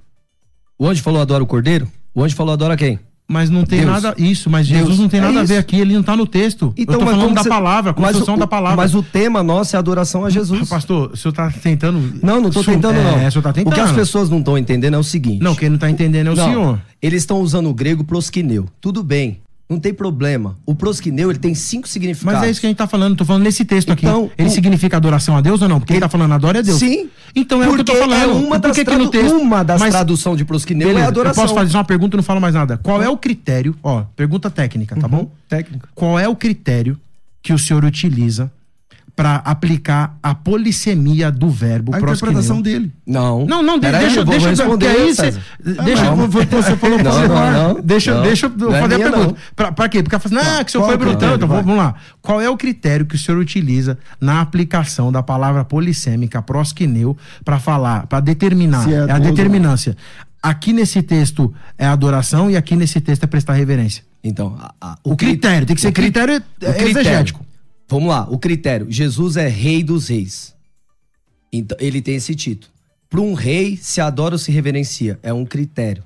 O anjo falou adora o cordeiro? O anjo falou adora quem? Mas não tem Deus. nada. Isso, mas Jesus Deus. não tem nada é a ver aqui, ele não está no texto. Então, Eu tô falando da você, palavra, a construção o, da palavra. Mas o tema nosso é adoração a Jesus. Pastor, o senhor está tentando. Não, não estou tentando, é, não. É, o senhor tá tentando. O que as pessoas não estão entendendo é o seguinte. Não, quem não está entendendo é o não, senhor. Eles estão usando o grego prosquineu. Tudo bem. Não tem problema. O prosquineu, ele tem cinco significados. Mas é isso que a gente tá falando. Tô falando nesse texto então, aqui. Ele o... significa adoração a Deus ou não? Porque ele, ele tá falando adora a Deus. Sim. Então é o que eu tô falando. É uma das, que tradu... texto... uma das Mas... tradução de prosquineu Beleza, é adoração. Eu posso fazer uma pergunta e não falo mais nada. Qual é o critério? Ó, pergunta técnica, tá uhum. bom? Técnica. Qual é o critério que o senhor utiliza para aplicar a polissemia do verbo a interpretação dele. Não. Não, não, deixa, deixa, deixa eu responder aí. Cê, deixa, não, você falou não, não, não, Deixa, não, deixa eu fazer é a pergunta. Pra, pra quê? Porque ela fala assim, ah, que o senhor foi brutal. Então vamos lá. Qual é o critério que o senhor utiliza na aplicação da palavra polissêmica prosquineu para falar, para determinar? É, é a determinância. Aqui nesse texto é adoração e aqui nesse texto é prestar reverência. Então, a, a, o, o, critério, tem que ser critério, critério exegético. Vamos lá, o critério. Jesus é rei dos reis. Então, ele tem esse título. Para um rei, se adora ou se reverencia. É um critério.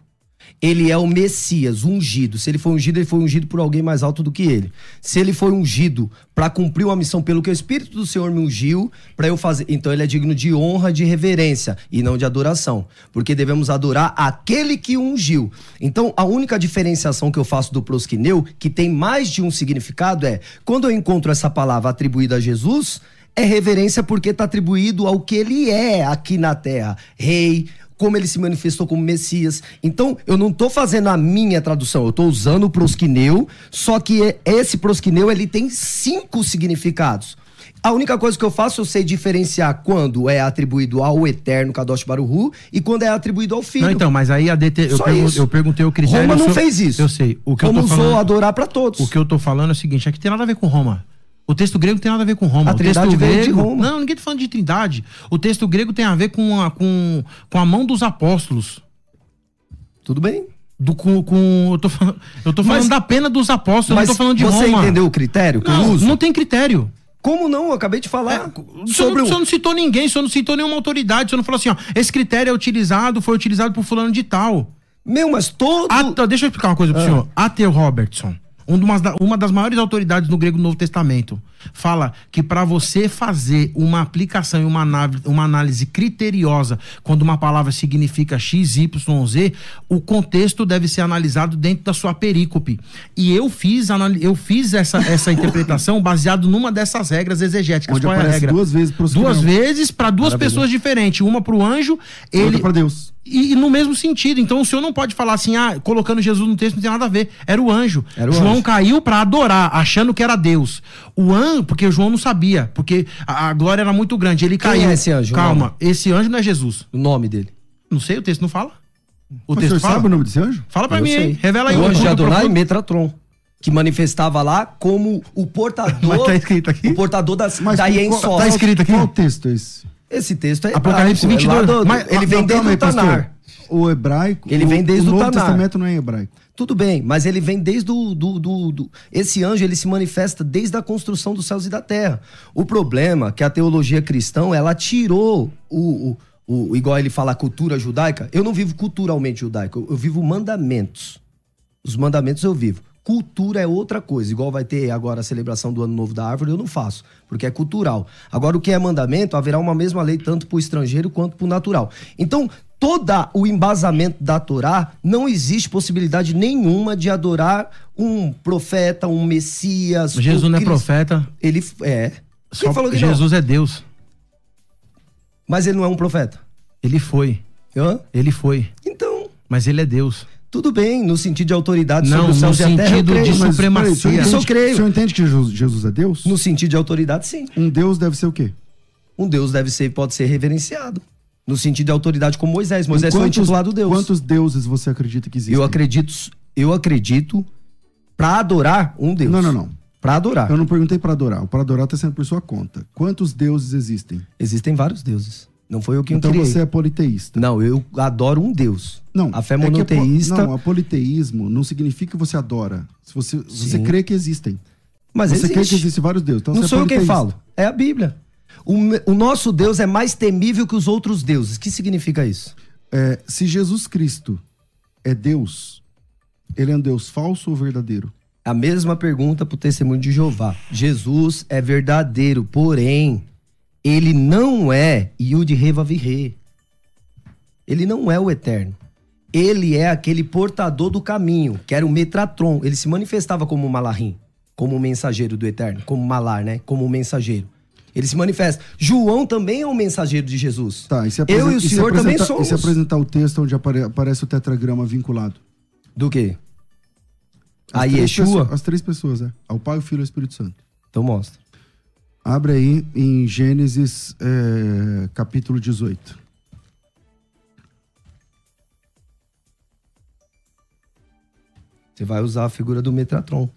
Ele é o Messias, ungido. Se ele foi ungido, ele foi ungido por alguém mais alto do que ele. Se ele foi ungido para cumprir uma missão pelo que o Espírito do Senhor me ungiu, para eu fazer. Então ele é digno de honra, de reverência e não de adoração. Porque devemos adorar aquele que ungiu. Então a única diferenciação que eu faço do prosquineu, que tem mais de um significado, é quando eu encontro essa palavra atribuída a Jesus é reverência porque está atribuído ao que ele é aqui na terra: rei, como ele se manifestou como Messias. Então, eu não estou fazendo a minha tradução, eu estou usando o prosquineu, só que esse prosquineu ele tem cinco significados. A única coisa que eu faço, eu sei diferenciar quando é atribuído ao eterno Kadosh Baruhu e quando é atribuído ao filho. Não, então, mas aí a DT, eu, pergun eu, perguntei o critério. Roma não fez isso. Eu sei. O que Como eu tô falando, usou adorar para todos. O que eu tô falando é o seguinte, é que tem nada a ver com Roma. O texto grego tem nada a ver com Roma. A o texto Trindade veio grego, de Roma. Não, ninguém tá falando de Trindade. O texto grego tem a ver com a, com, com a mão dos apóstolos. Tudo bem. Do, com, com- eu tô falando, eu tô falando Mas- da pena dos apóstolos, eu Mas não tô falando de você Roma. entendeu o critério que eu Não, uso? não tem critério. Como não? Eu acabei de falar. O senhor, sobre não, o o... senhor não citou ninguém, o senhor não citou nenhuma autoridade, o senhor não falou assim, ó, esse critério é utilizado, foi utilizado por fulano de tal. Meu, mas todo... Deixa eu explicar uma coisa pro Ah. senhor. A.T. Robertson, um uma das maiores autoridades no grego do Novo Testamento, fala que para você fazer uma aplicação e uma, análise- uma análise criteriosa quando uma palavra significa X, Y, Z, o contexto deve ser analisado dentro da sua perícope. E eu fiz, eu fiz essa, essa interpretação baseado numa dessas regras exegéticas. Onde Qual é a regra? duas vezes pro Duas vezes para duas pessoas diferentes. Uma para o anjo, Ele... para Deus. e, e no mesmo sentido. Então o senhor não pode falar assim, ah, colocando Jesus no texto não tem nada a ver. Era o anjo. Era o João anjo. caiu pra adorar, achando que era Deus. O anjo, porque o João não sabia, porque a, a glória era muito grande. Ele Quem caiu. é esse anjo? O Calma, nome? esse anjo não é Jesus. O nome dele. Não sei, o texto não fala. O Mas o texto senhor fala. sabe o nome desse anjo? Fala pra Eu mim, sei. hein? Revela aí. O anjo de Adonai. Metatron. Que manifestava lá como o portador... Mas tá escrito aqui? O portador das, Mas da Yensó. tá escrito aqui? Qual texto é esse? Esse texto é Apocalipse hebraico, é lá 22. do- Mas- ele vem Não, desde o Tanar. O hebraico. Ele o- vem desde o o Novo Tanar. Testamento não é hebraico. Tudo bem, mas ele vem desde do, do, do, do- Esse anjo, ele se manifesta desde a construção dos céus e da terra. O problema é que a teologia cristã, ela tirou o... o, o- igual ele fala, a cultura judaica. Eu não vivo culturalmente judaico, eu, eu vivo mandamentos. Os mandamentos eu vivo. Cultura é outra coisa. Igual vai ter agora a celebração do Ano Novo da Árvore, eu não faço, porque é cultural. Agora, o que é mandamento, haverá uma mesma lei tanto para o estrangeiro quanto para o natural. Então, todo o embasamento da Torá, não existe possibilidade nenhuma de adorar um profeta, um Messias. Jesus um não é profeta. Ele é. Quem Só- falou que não? Jesus é Deus. Mas ele não é um profeta. Ele foi. Hã? Ele foi. Então, Mas ele é Deus. tudo bem, no sentido de autoridade Não, sobre os céus no e a terra, eu sentido de supremacia. peraí, o senhor Isso eu entende- creio. O senhor entende que Jesus, Jesus é Deus? No sentido de autoridade, sim. Um Deus deve ser o quê? Um Deus deve ser, pode ser reverenciado. No sentido de autoridade como Moisés. Moisés foi Quantos- intitulado Deus. Quantos deuses você acredita que existem? Eu acredito, eu acredito pra adorar um Deus. Não, não, não. Pra adorar. Eu não perguntei para adorar. O para adorar está sendo por sua conta. Quantos deuses existem? Existem vários deuses. Não foi eu que então criei. você é politeísta. Não, eu adoro um Deus. Não. A fé é que apo- monoteísta. Não, a politeísmo não significa que você adora. Se você, você crê que existem. Mas você existe. crê que existem vários deuses. Então não você sou é eu quem falo. É a Bíblia. O, o nosso Deus é mais temível que os outros deuses. O que significa isso? É, se Jesus Cristo é Deus, ele é um Deus falso ou verdadeiro? A mesma pergunta pro testemunho de Jeová. Jesus é verdadeiro, porém, ele não é Yud Reva Virre. Ele não é o eterno. Ele é aquele portador do caminho, que era o Metratron. Ele se manifestava como Malahim, como o mensageiro do eterno, como Malar, né? Como o mensageiro. Ele se manifesta. João também é um mensageiro de Jesus. Tá, e se Eu e o se senhor também apresentar- somos. E se apresentar o texto onde apare- aparece o tetragrama vinculado? Do quê? As A Yeshua? pessoas- as três pessoas, é. Ao Pai, o Filho e o Espírito Santo. Então mostra. Abre aí em Gênesis é, capítulo 18. Você vai usar a figura do Metratron,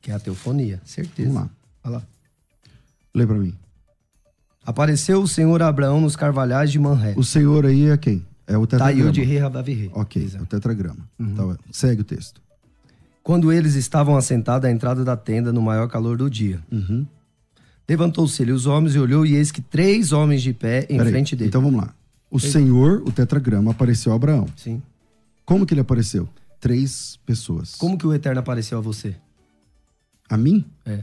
que é a teofonia, certeza. Vamos lá. Olha lá. Lê pra mim. Apareceu o Senhor Abraão nos carvalhais de Manré. O Senhor aí é quem? É o tetragrama. Taiu de Rei Rabavirre. Ok, é o tetragrama. Então, segue o texto. Quando eles estavam assentados à entrada da tenda no maior calor do dia. Uhum. Levantou-se ele os homens e olhou, e eis que três homens de pé em frente dele. Então vamos lá. O Senhor, o tetragrama, apareceu a Abraão. Sim. Como que ele apareceu? Três pessoas. Como que o Eterno apareceu a você? A mim? É.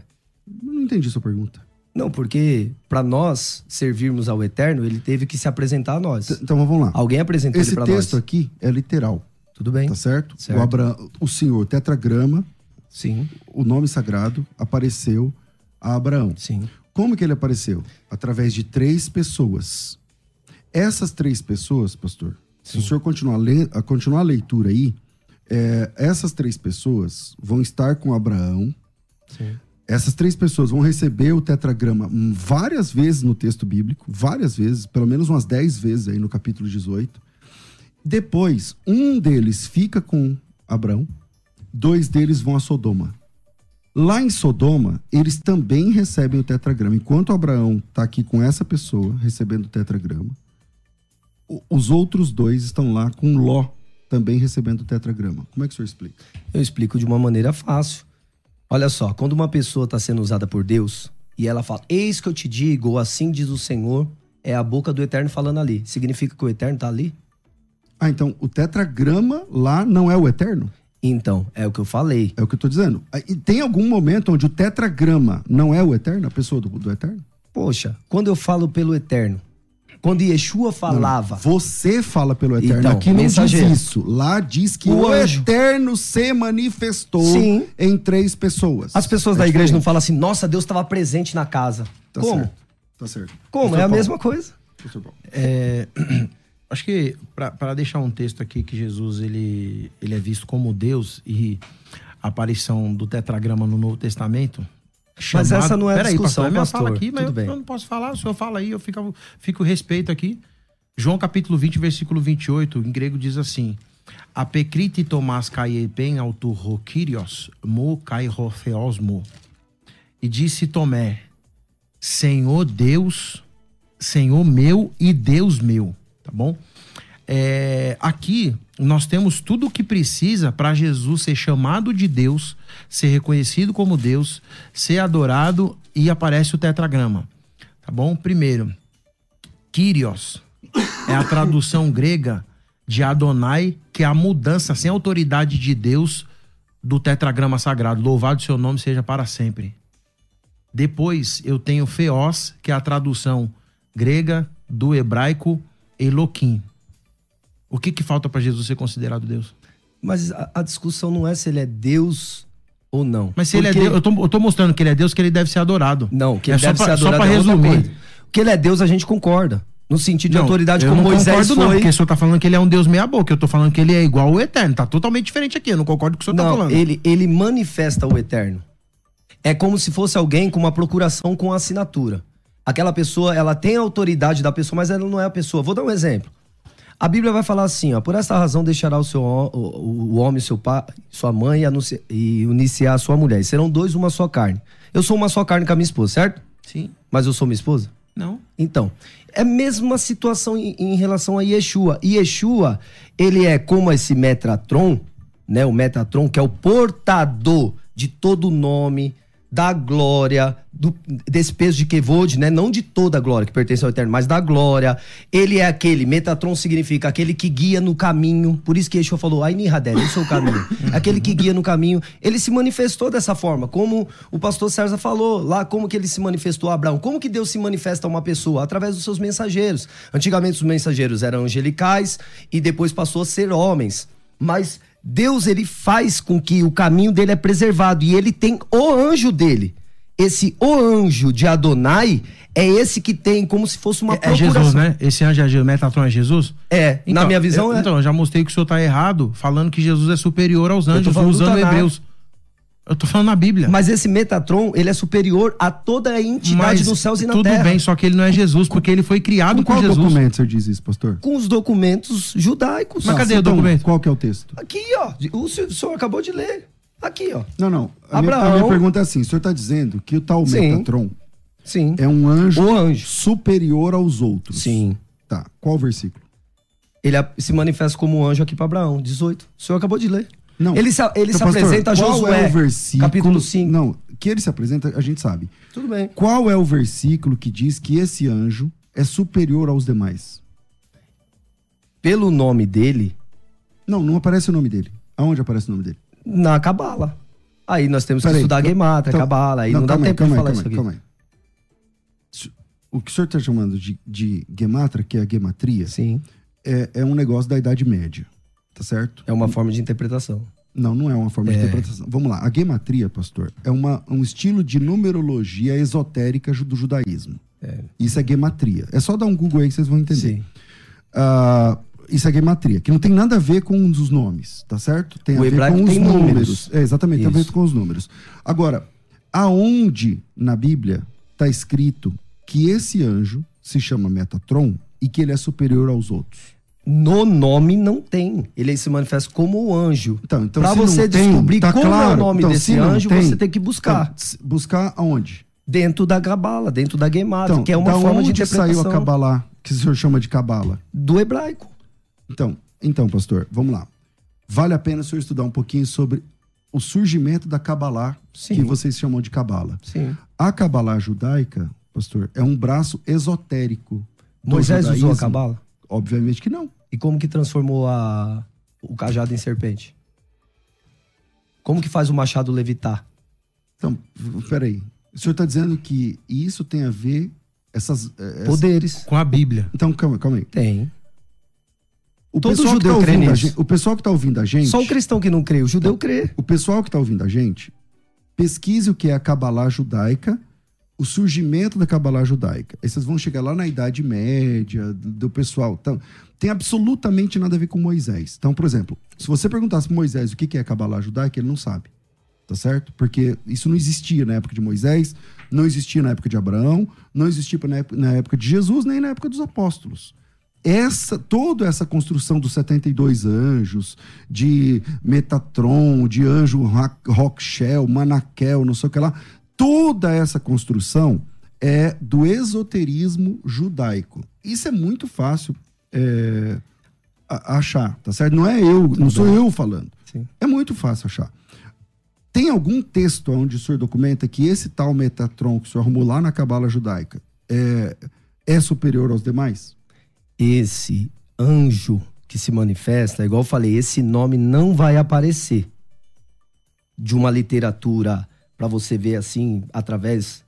Eu não entendi sua pergunta. Não, porque para nós servirmos ao Eterno, ele teve que se apresentar a nós. T- Então vamos lá. Alguém apresentou Esse ele para texto nós. aqui é literal, Tudo bem? tá certo? Certo. O, Abraão, o Senhor, tetragrama, Sim, o nome sagrado, apareceu a Abraão. sim. Como que ele apareceu? Através de três pessoas. Essas três pessoas, pastor, se o senhor continuar, a le- continuar a leitura aí, é, essas três pessoas vão estar com Abraão. Sim. Essas três pessoas vão receber o tetragrama várias vezes no texto bíblico, várias vezes, pelo menos umas dez vezes aí no capítulo 18. Depois, um deles fica com Abraão, dois deles vão a Sodoma. Lá em Sodoma, eles também recebem o tetragrama. Enquanto Abraão está aqui com essa pessoa recebendo o tetragrama, os outros dois estão lá com Ló também recebendo o tetragrama. Como é que o senhor explica? Eu explico de uma maneira fácil. Olha só, quando uma pessoa está sendo usada por Deus e ela fala, eis que eu te digo, ou assim diz o Senhor, é a boca do Eterno falando ali. Significa que o Eterno está ali? Ah, então o tetragrama lá não é o eterno? Então, é o que eu falei. É o que eu tô dizendo. Ah, E tem algum momento onde o tetragrama não é o eterno, a pessoa do, do eterno? Poxa, quando eu falo pelo Eterno, quando Yeshua falava, Você fala pelo eterno. Então, Aqui não mensageiro. diz isso. Lá diz que o, O eterno se manifestou Sim. em três pessoas. as pessoas É da igreja não falam assim, nossa, Deus estava presente na casa. Tá Como? certo. Tá certo. Como? Pastor É a Paulo. mesma coisa. É, acho que para deixar um texto aqui que Jesus ele, ele é visto como Deus e a aparição do tetragrama no Novo Testamento. Mas essa não é a Peraí, discussão, pastor, é minha pastor. fala aqui, mas eu, eu não posso falar, o senhor fala aí, eu fico, fico respeito aqui. João capítulo 20, versículo 28, em grego diz assim: Apekriti Tomás kaiepen auturro kyrios, mo kairofeosmo. E disse Tomé: Senhor Deus, Senhor meu e Deus meu, tá bom? É, aqui nós temos tudo o que precisa para Jesus ser chamado de Deus, ser reconhecido como Deus, ser adorado e aparece o tetragrama, tá bom? Primeiro, Kyrios é a tradução grega de Adonai, que é a mudança sem autoridade de Deus do tetragrama sagrado. Louvado seu nome seja para sempre. Depois eu tenho Feos, que é a tradução grega do hebraico Eloquim. O que que falta para Jesus ser considerado Deus? Mas a, a discussão não é se ele é Deus ou não. Mas se ele é Porque- Deus, eu tô, eu tô mostrando que ele é Deus, que ele deve ser adorado. Não, que é ele só deve pra, ser só adorado pra é outra resumir. Que ele é Deus, a gente concorda. No sentido de Não, autoridade, como Moisés concordo foi. não, porque o senhor tá falando que ele é um Deus meia boca. Eu tô falando que ele é igual ao Eterno. Tá totalmente diferente aqui. Eu não concordo com o que o senhor tá Não, falando. ele, ele manifesta o eterno. É como se fosse alguém com uma procuração com assinatura. Aquela pessoa, ela tem a autoridade da pessoa, mas ela não é a pessoa. Vou dar um exemplo. A Bíblia vai falar assim, ó, por essa razão deixará o seu o, o homem, seu pai, sua mãe e, uniciar a sua mulher. E serão dois uma só carne. Eu sou uma só carne com a minha esposa, certo? Sim. Mas eu sou minha esposa? Não. Então, é a mesma situação em, em relação a Yeshua. Yeshua, ele é como esse Metatron, né? O Metatron, que é o portador de todo o nome, da glória, do- desse peso de Kevod, né? Não de toda a glória que pertence ao Eterno, mas da glória. Ele é aquele, Metatron significa aquele que guia no caminho. Por isso que Yeshua falou, Ai Nihader, eu sou o caminho. aquele que guia no caminho. Ele se manifestou dessa forma, como o pastor César falou lá, como que ele se manifestou a Abraão. Como que Deus se manifesta a uma pessoa? Através dos seus mensageiros. Antigamente os mensageiros eram angelicais e depois passou a ser homens. Mas Deus ele faz com que o caminho dele é preservado e ele tem o anjo dele. Esse o anjo de Adonai é esse que tem como se fosse uma É, é Jesus, procuração. né? Esse anjo é Jesus, Metatron é Jesus? É, na minha visão eu, é. Então, eu já mostrei que o senhor tá errado, falando que Jesus é superior aos anjos, usando Tanakh. Hebreus. Eu tô falando na Bíblia. Mas esse Metatron, ele é superior a toda a entidade Mas nos céus e na tudo terra. bem, só que ele não é Jesus, porque ele foi criado Com por qual Jesus. documento o senhor diz isso, pastor? Com os documentos judaicos. Mas cadê o Então, documento? Qual que é o texto? Aqui, ó. O senhor acabou de ler. Aqui, ó. Não, não. A, minha, a Abraão- minha pergunta é assim: o senhor está dizendo que o tal Sim. Metatron Sim. é um anjo, O anjo. superior aos outros? Sim. Tá. Qual o versículo? Ele se manifesta como um anjo aqui para Abraão, 18. O senhor acabou de ler. Não. Ele se, ele Então, se pastor, apresenta a qual Josué, é o versículo? capítulo 5. Não, que ele se apresenta, a gente sabe. Tudo bem. Qual é o versículo que diz que esse anjo é superior aos demais? Pelo nome dele, Não, não aparece o nome dele. Aonde aparece o nome dele? na Cabala. Aí nós temos que Peraí, estudar então- Gematra, então- Cabala. Aí não, dá calma aí, tempo de calma aí, falar calma isso aí, aqui. calma aí. O que o senhor está chamando de, de gematra, que é a gematria, Sim. é, é um negócio da Idade Média, tá certo? É uma forma de interpretação. Não, não é uma forma de interpretação. Vamos lá. A gematria, pastor, é uma, um estilo de numerologia esotérica do judaísmo. Isso é gematria. É só dar um Google aí que vocês vão entender. Ah, isso é gematria, que não tem nada a ver com dos nomes, tá certo? Tem O a ver com os números. números. É, exatamente, tem a ver Isso. com os números. Agora, aonde na Bíblia está escrito que esse anjo se chama Metatron e que ele é superior aos outros? No nome não tem. Ele se manifesta como o anjo. Então, então se você não tem, descobrir tá como é o claro. nome Então, desse anjo, você tem que buscar. Então, buscar aonde? Dentro da Cabala, dentro da Gemara, Então, que é uma da forma de onde interpretação saiu a Kabbalah, que o senhor chama de Cabala? do hebraico. Então, então, pastor, vamos lá. Vale a pena o senhor estudar um pouquinho sobre o surgimento da Kabbalah, Sim. que vocês chamam de Cabala. Sim. A Kabbalah judaica, pastor, é um braço esotérico. Moisés usou a. Cabala? Obviamente que não. E como que transformou a, o cajado em serpente? Como que faz o machado levitar? Então, peraí. O senhor está dizendo que isso tem a ver essas. eh, essa- Poderes. Com a Bíblia. Então, calma, calma aí. Tem. O Todo pessoal, que tá judeu crê ouvindo a nisso. gente, o pessoal que está ouvindo a gente. Só o cristão que não crê, o judeu crê. O pessoal que está ouvindo a gente, pesquise o que é a Kabbalah judaica, o surgimento da Kabbalah judaica. Aí vocês vão chegar lá na Idade Média, do, pessoal. Então, tem absolutamente nada a ver com Moisés. Então, por exemplo, se você perguntasse para Moisés o que é Kabbalah judaica, ele não sabe. Tá certo? Porque isso não existia na época de Moisés, não existia na época de Abraão, não existia na época, de Jesus, nem na época dos apóstolos essa toda essa construção dos 72 anjos, de Metatron, de anjo Rockshell, Manakel, não sei o que lá, toda essa construção é do esoterismo judaico. Isso é muito fácil é, achar, tá certo? Não é eu, não sou eu falando. Sim. É muito fácil achar. Tem algum texto onde o senhor documenta que esse tal Metatron que o senhor arrumou lá na cabala judaica é, é superior aos demais? Esse anjo que se manifesta, igual eu falei, esse nome não vai aparecer de uma literatura para você ver assim, através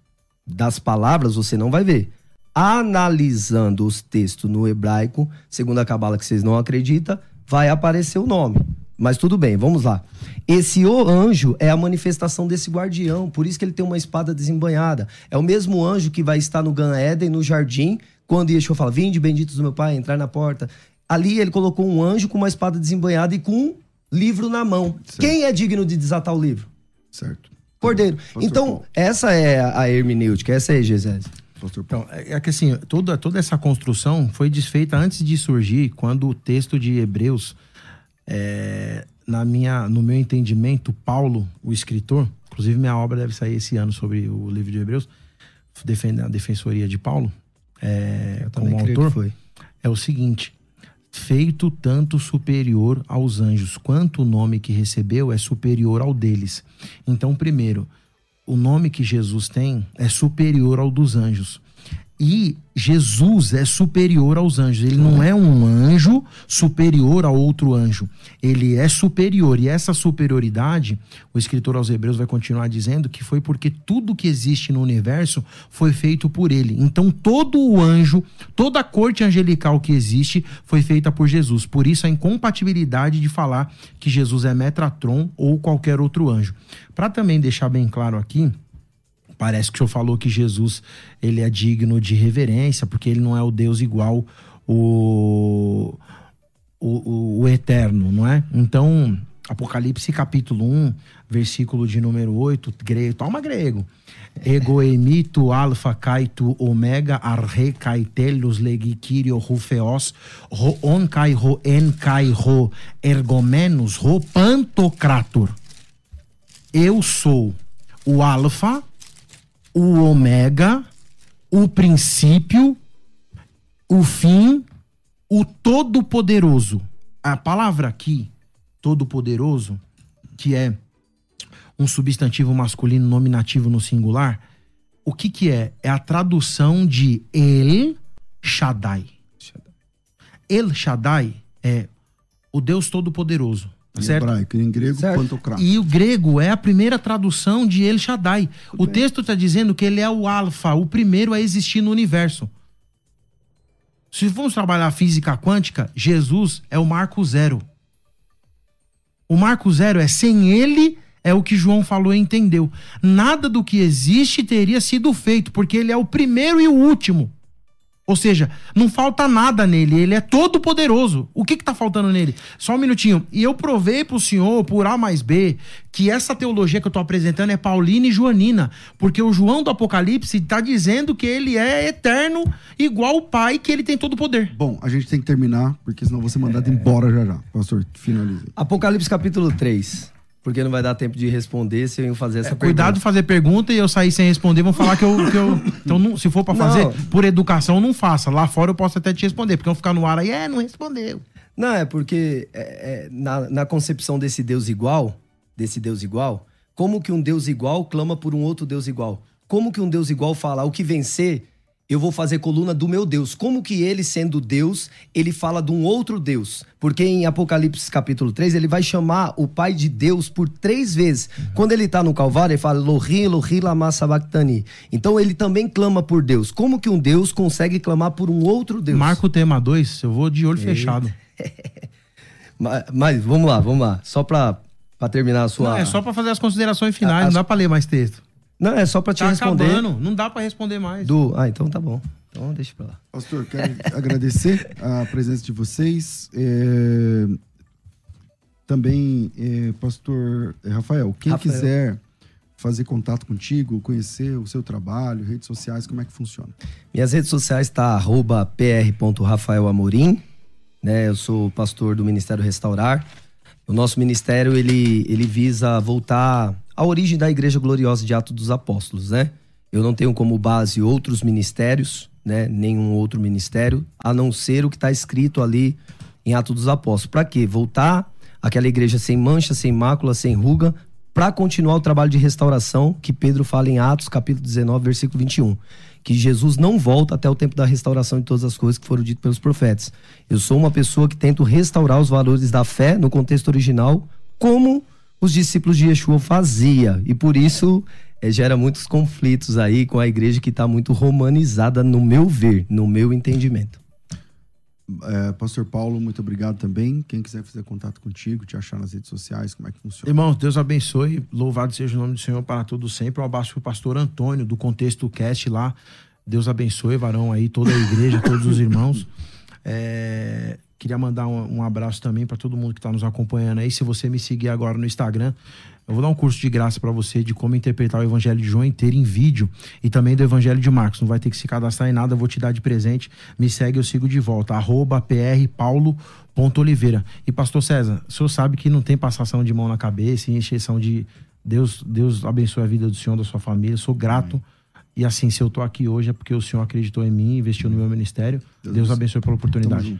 das palavras, você não vai ver. Analisando os textos no hebraico, segundo a cabala que vocês não acreditam, vai aparecer o nome. Mas tudo bem, vamos lá. Esse o anjo é a manifestação desse guardião, por isso que ele tem uma espada desembanhada. É o mesmo anjo que vai estar no Gan Éden, no jardim, quando Yeshua fala: Vinde, benditos do meu Pai, entrar na porta. Ali ele colocou um anjo com uma espada desembanhada e com um livro na mão. Quem é digno de desatar o livro? Certo. Cordeiro. Pastor então, Paulo. essa é a hermenêutica, essa é a Paulo. Então, é é que assim, toda, toda essa construção foi desfeita antes de surgir, quando o texto de Hebreus, é, na minha, no meu entendimento, Paulo, o escritor, inclusive minha obra deve sair esse ano sobre o livro de Hebreus, defende a defensoria de Paulo, é, como autor, é o seguinte: feito tanto superior aos anjos, quanto o nome que recebeu é superior ao deles. Então, primeiro, o nome que Jesus tem é superior ao dos anjos. E Jesus é superior aos anjos. Ele não é um anjo superior a outro anjo. Ele é superior. E essa superioridade, o escritor aos Hebreus vai continuar dizendo que foi porque tudo que existe no universo foi feito por ele. Então, todo o anjo, toda a corte angelical que existe foi feita por Jesus. Por isso, a incompatibilidade de falar que Jesus é Metratron ou qualquer outro anjo. Para também deixar bem claro aqui, Parece que o senhor falou que Jesus ele é digno de reverência, porque ele não é o Deus igual o, o, o, o eterno, não é? Então, Apocalipse capítulo 1, versículo de número 8, grego, toma grego. Ego emito alfa kaito omega arre kaitelos legikirio rufeos ro on kai ro en kai ro ergomenos ro pantocrator. Eu sou o alfa, o ômega, o princípio, o fim, o todo-poderoso. A palavra aqui, todo-poderoso, que é um substantivo masculino nominativo no singular, o que que é? É a tradução de El Shaddai. El Shaddai é o Deus todo-poderoso, Em certo? hebraico, em grego, Certo. pantocrato. E o grego é a primeira tradução de El Shaddai. o texto está dizendo que ele é o alfa, o primeiro a existir no universo. Se vamos trabalhar física quântica, Jesus é o marco zero. O marco zero é sem ele, é o que João falou e entendeu. Nada do que existe teria sido feito, porque ele é o primeiro e o último. Ou seja, não falta nada nele, ele é todo poderoso. O que que tá faltando nele? Só um minutinho. E eu provei pro senhor, por A mais B, que essa teologia que eu tô apresentando é paulina e joanina, porque o João do Apocalipse tá dizendo que ele é eterno, igual o Pai, que ele tem todo o poder. Bom, a gente tem que terminar, porque senão vou ser mandado embora já já. Pastor, finalize. Apocalipse capítulo 3. Porque não vai dar tempo de responder se eu fazer essa É, pergunta. cuidado de fazer pergunta e eu sair sem responder, vão falar que eu. Que eu então, não- se for pra fazer Não. por educação, não faça. Lá fora eu posso até te responder, porque vão ficar no ar aí, é, não respondeu. Não, é porque é, é, na, na concepção desse Deus igual, desse Deus igual, como que um Deus igual clama por um outro Deus igual? Como que um Deus igual fala, o que vencer, eu vou fazer coluna do meu Deus? Como que ele, sendo Deus, ele fala de um outro Deus? Porque em Apocalipse capítulo 3, ele vai chamar o Pai de Deus por três vezes. Quando ele tá no Calvário, ele fala, Elohim, Elohim, lama sabachthani. Então ele também clama por Deus. Como que um Deus consegue clamar por um outro Deus? Marca o tema 2, eu vou de olho fechado. Mas, mas vamos lá, vamos lá. Só pra, pra terminar a sua. Não, é só pra fazer as considerações finais, As- não dá pra ler mais texto. Não, é só pra te Tá responder. acabando, não dá pra responder mais. Do... Ah, então tá bom. Então deixa pra lá. Pastor, quero agradecer a presença de vocês. É, Também, é, Pastor Rafael, quem Rafael. quiser fazer contato contigo, conhecer o seu trabalho, redes sociais, como é que funciona? Minhas redes sociais tá arroba pr.rafaelamorim, né? Eu sou pastor do Ministério Restaurar. O nosso ministério, ele, ele visa voltar à origem da Igreja Gloriosa de Atos dos Apóstolos, né? Eu não tenho como base outros ministérios, né? Nenhum outro ministério, a não ser o que está escrito ali em Atos dos Apóstolos. Para quê? Voltar àquela igreja sem mancha, sem mácula, sem ruga, para continuar o trabalho de restauração que Pedro fala em Atos, capítulo 19, versículo 21. Que Jesus não volta até o tempo da restauração de todas as coisas que foram ditas pelos profetas. Eu sou uma pessoa que tento restaurar os valores da fé no contexto original, como os discípulos de Yeshua fazia. E por isso eh, gera muitos conflitos aí com a igreja que está muito romanizada, no meu ver, no meu entendimento. É, Pastor Paulo, muito obrigado também. Quem quiser fazer contato contigo, te achar nas redes sociais, como é que funciona? Irmãos, Deus abençoe. Louvado seja o nome do Senhor para todo sempre. Um abraço pro pastor Antônio, do Contexto Cast lá. Deus abençoe, varão aí, toda a igreja, todos os irmãos. É, queria mandar um, um abraço também para todo mundo que está nos acompanhando aí. Se você me seguir agora no Instagram, eu vou dar um curso de graça para você de como interpretar o Evangelho de João inteiro em vídeo e também do Evangelho de Marcos. Não vai ter que se cadastrar em nada, eu vou te dar de presente. Me segue, eu sigo de volta. Arroba prpaulo.oliveira. E pastor César, o senhor sabe que não tem passação de mão na cabeça e encheção de. Deus, Deus abençoe a vida do senhor, da sua família. Eu sou grato. E assim, se eu tô aqui hoje é porque o senhor acreditou em mim, investiu no meu ministério. Deus Deus, abençoe. pela oportunidade.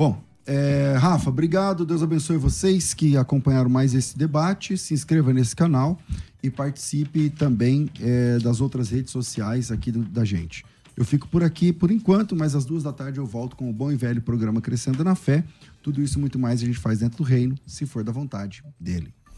Bom, é, Rafa, obrigado. Deus abençoe vocês que acompanharam mais esse debate. Se inscreva nesse canal e participe também é, das outras redes sociais aqui do- da gente. Eu fico por aqui por enquanto, mas às duas da tarde eu volto com o bom e velho programa Crescendo na Fé. Tudo isso muito mais a gente faz dentro do reino, se for da vontade dele.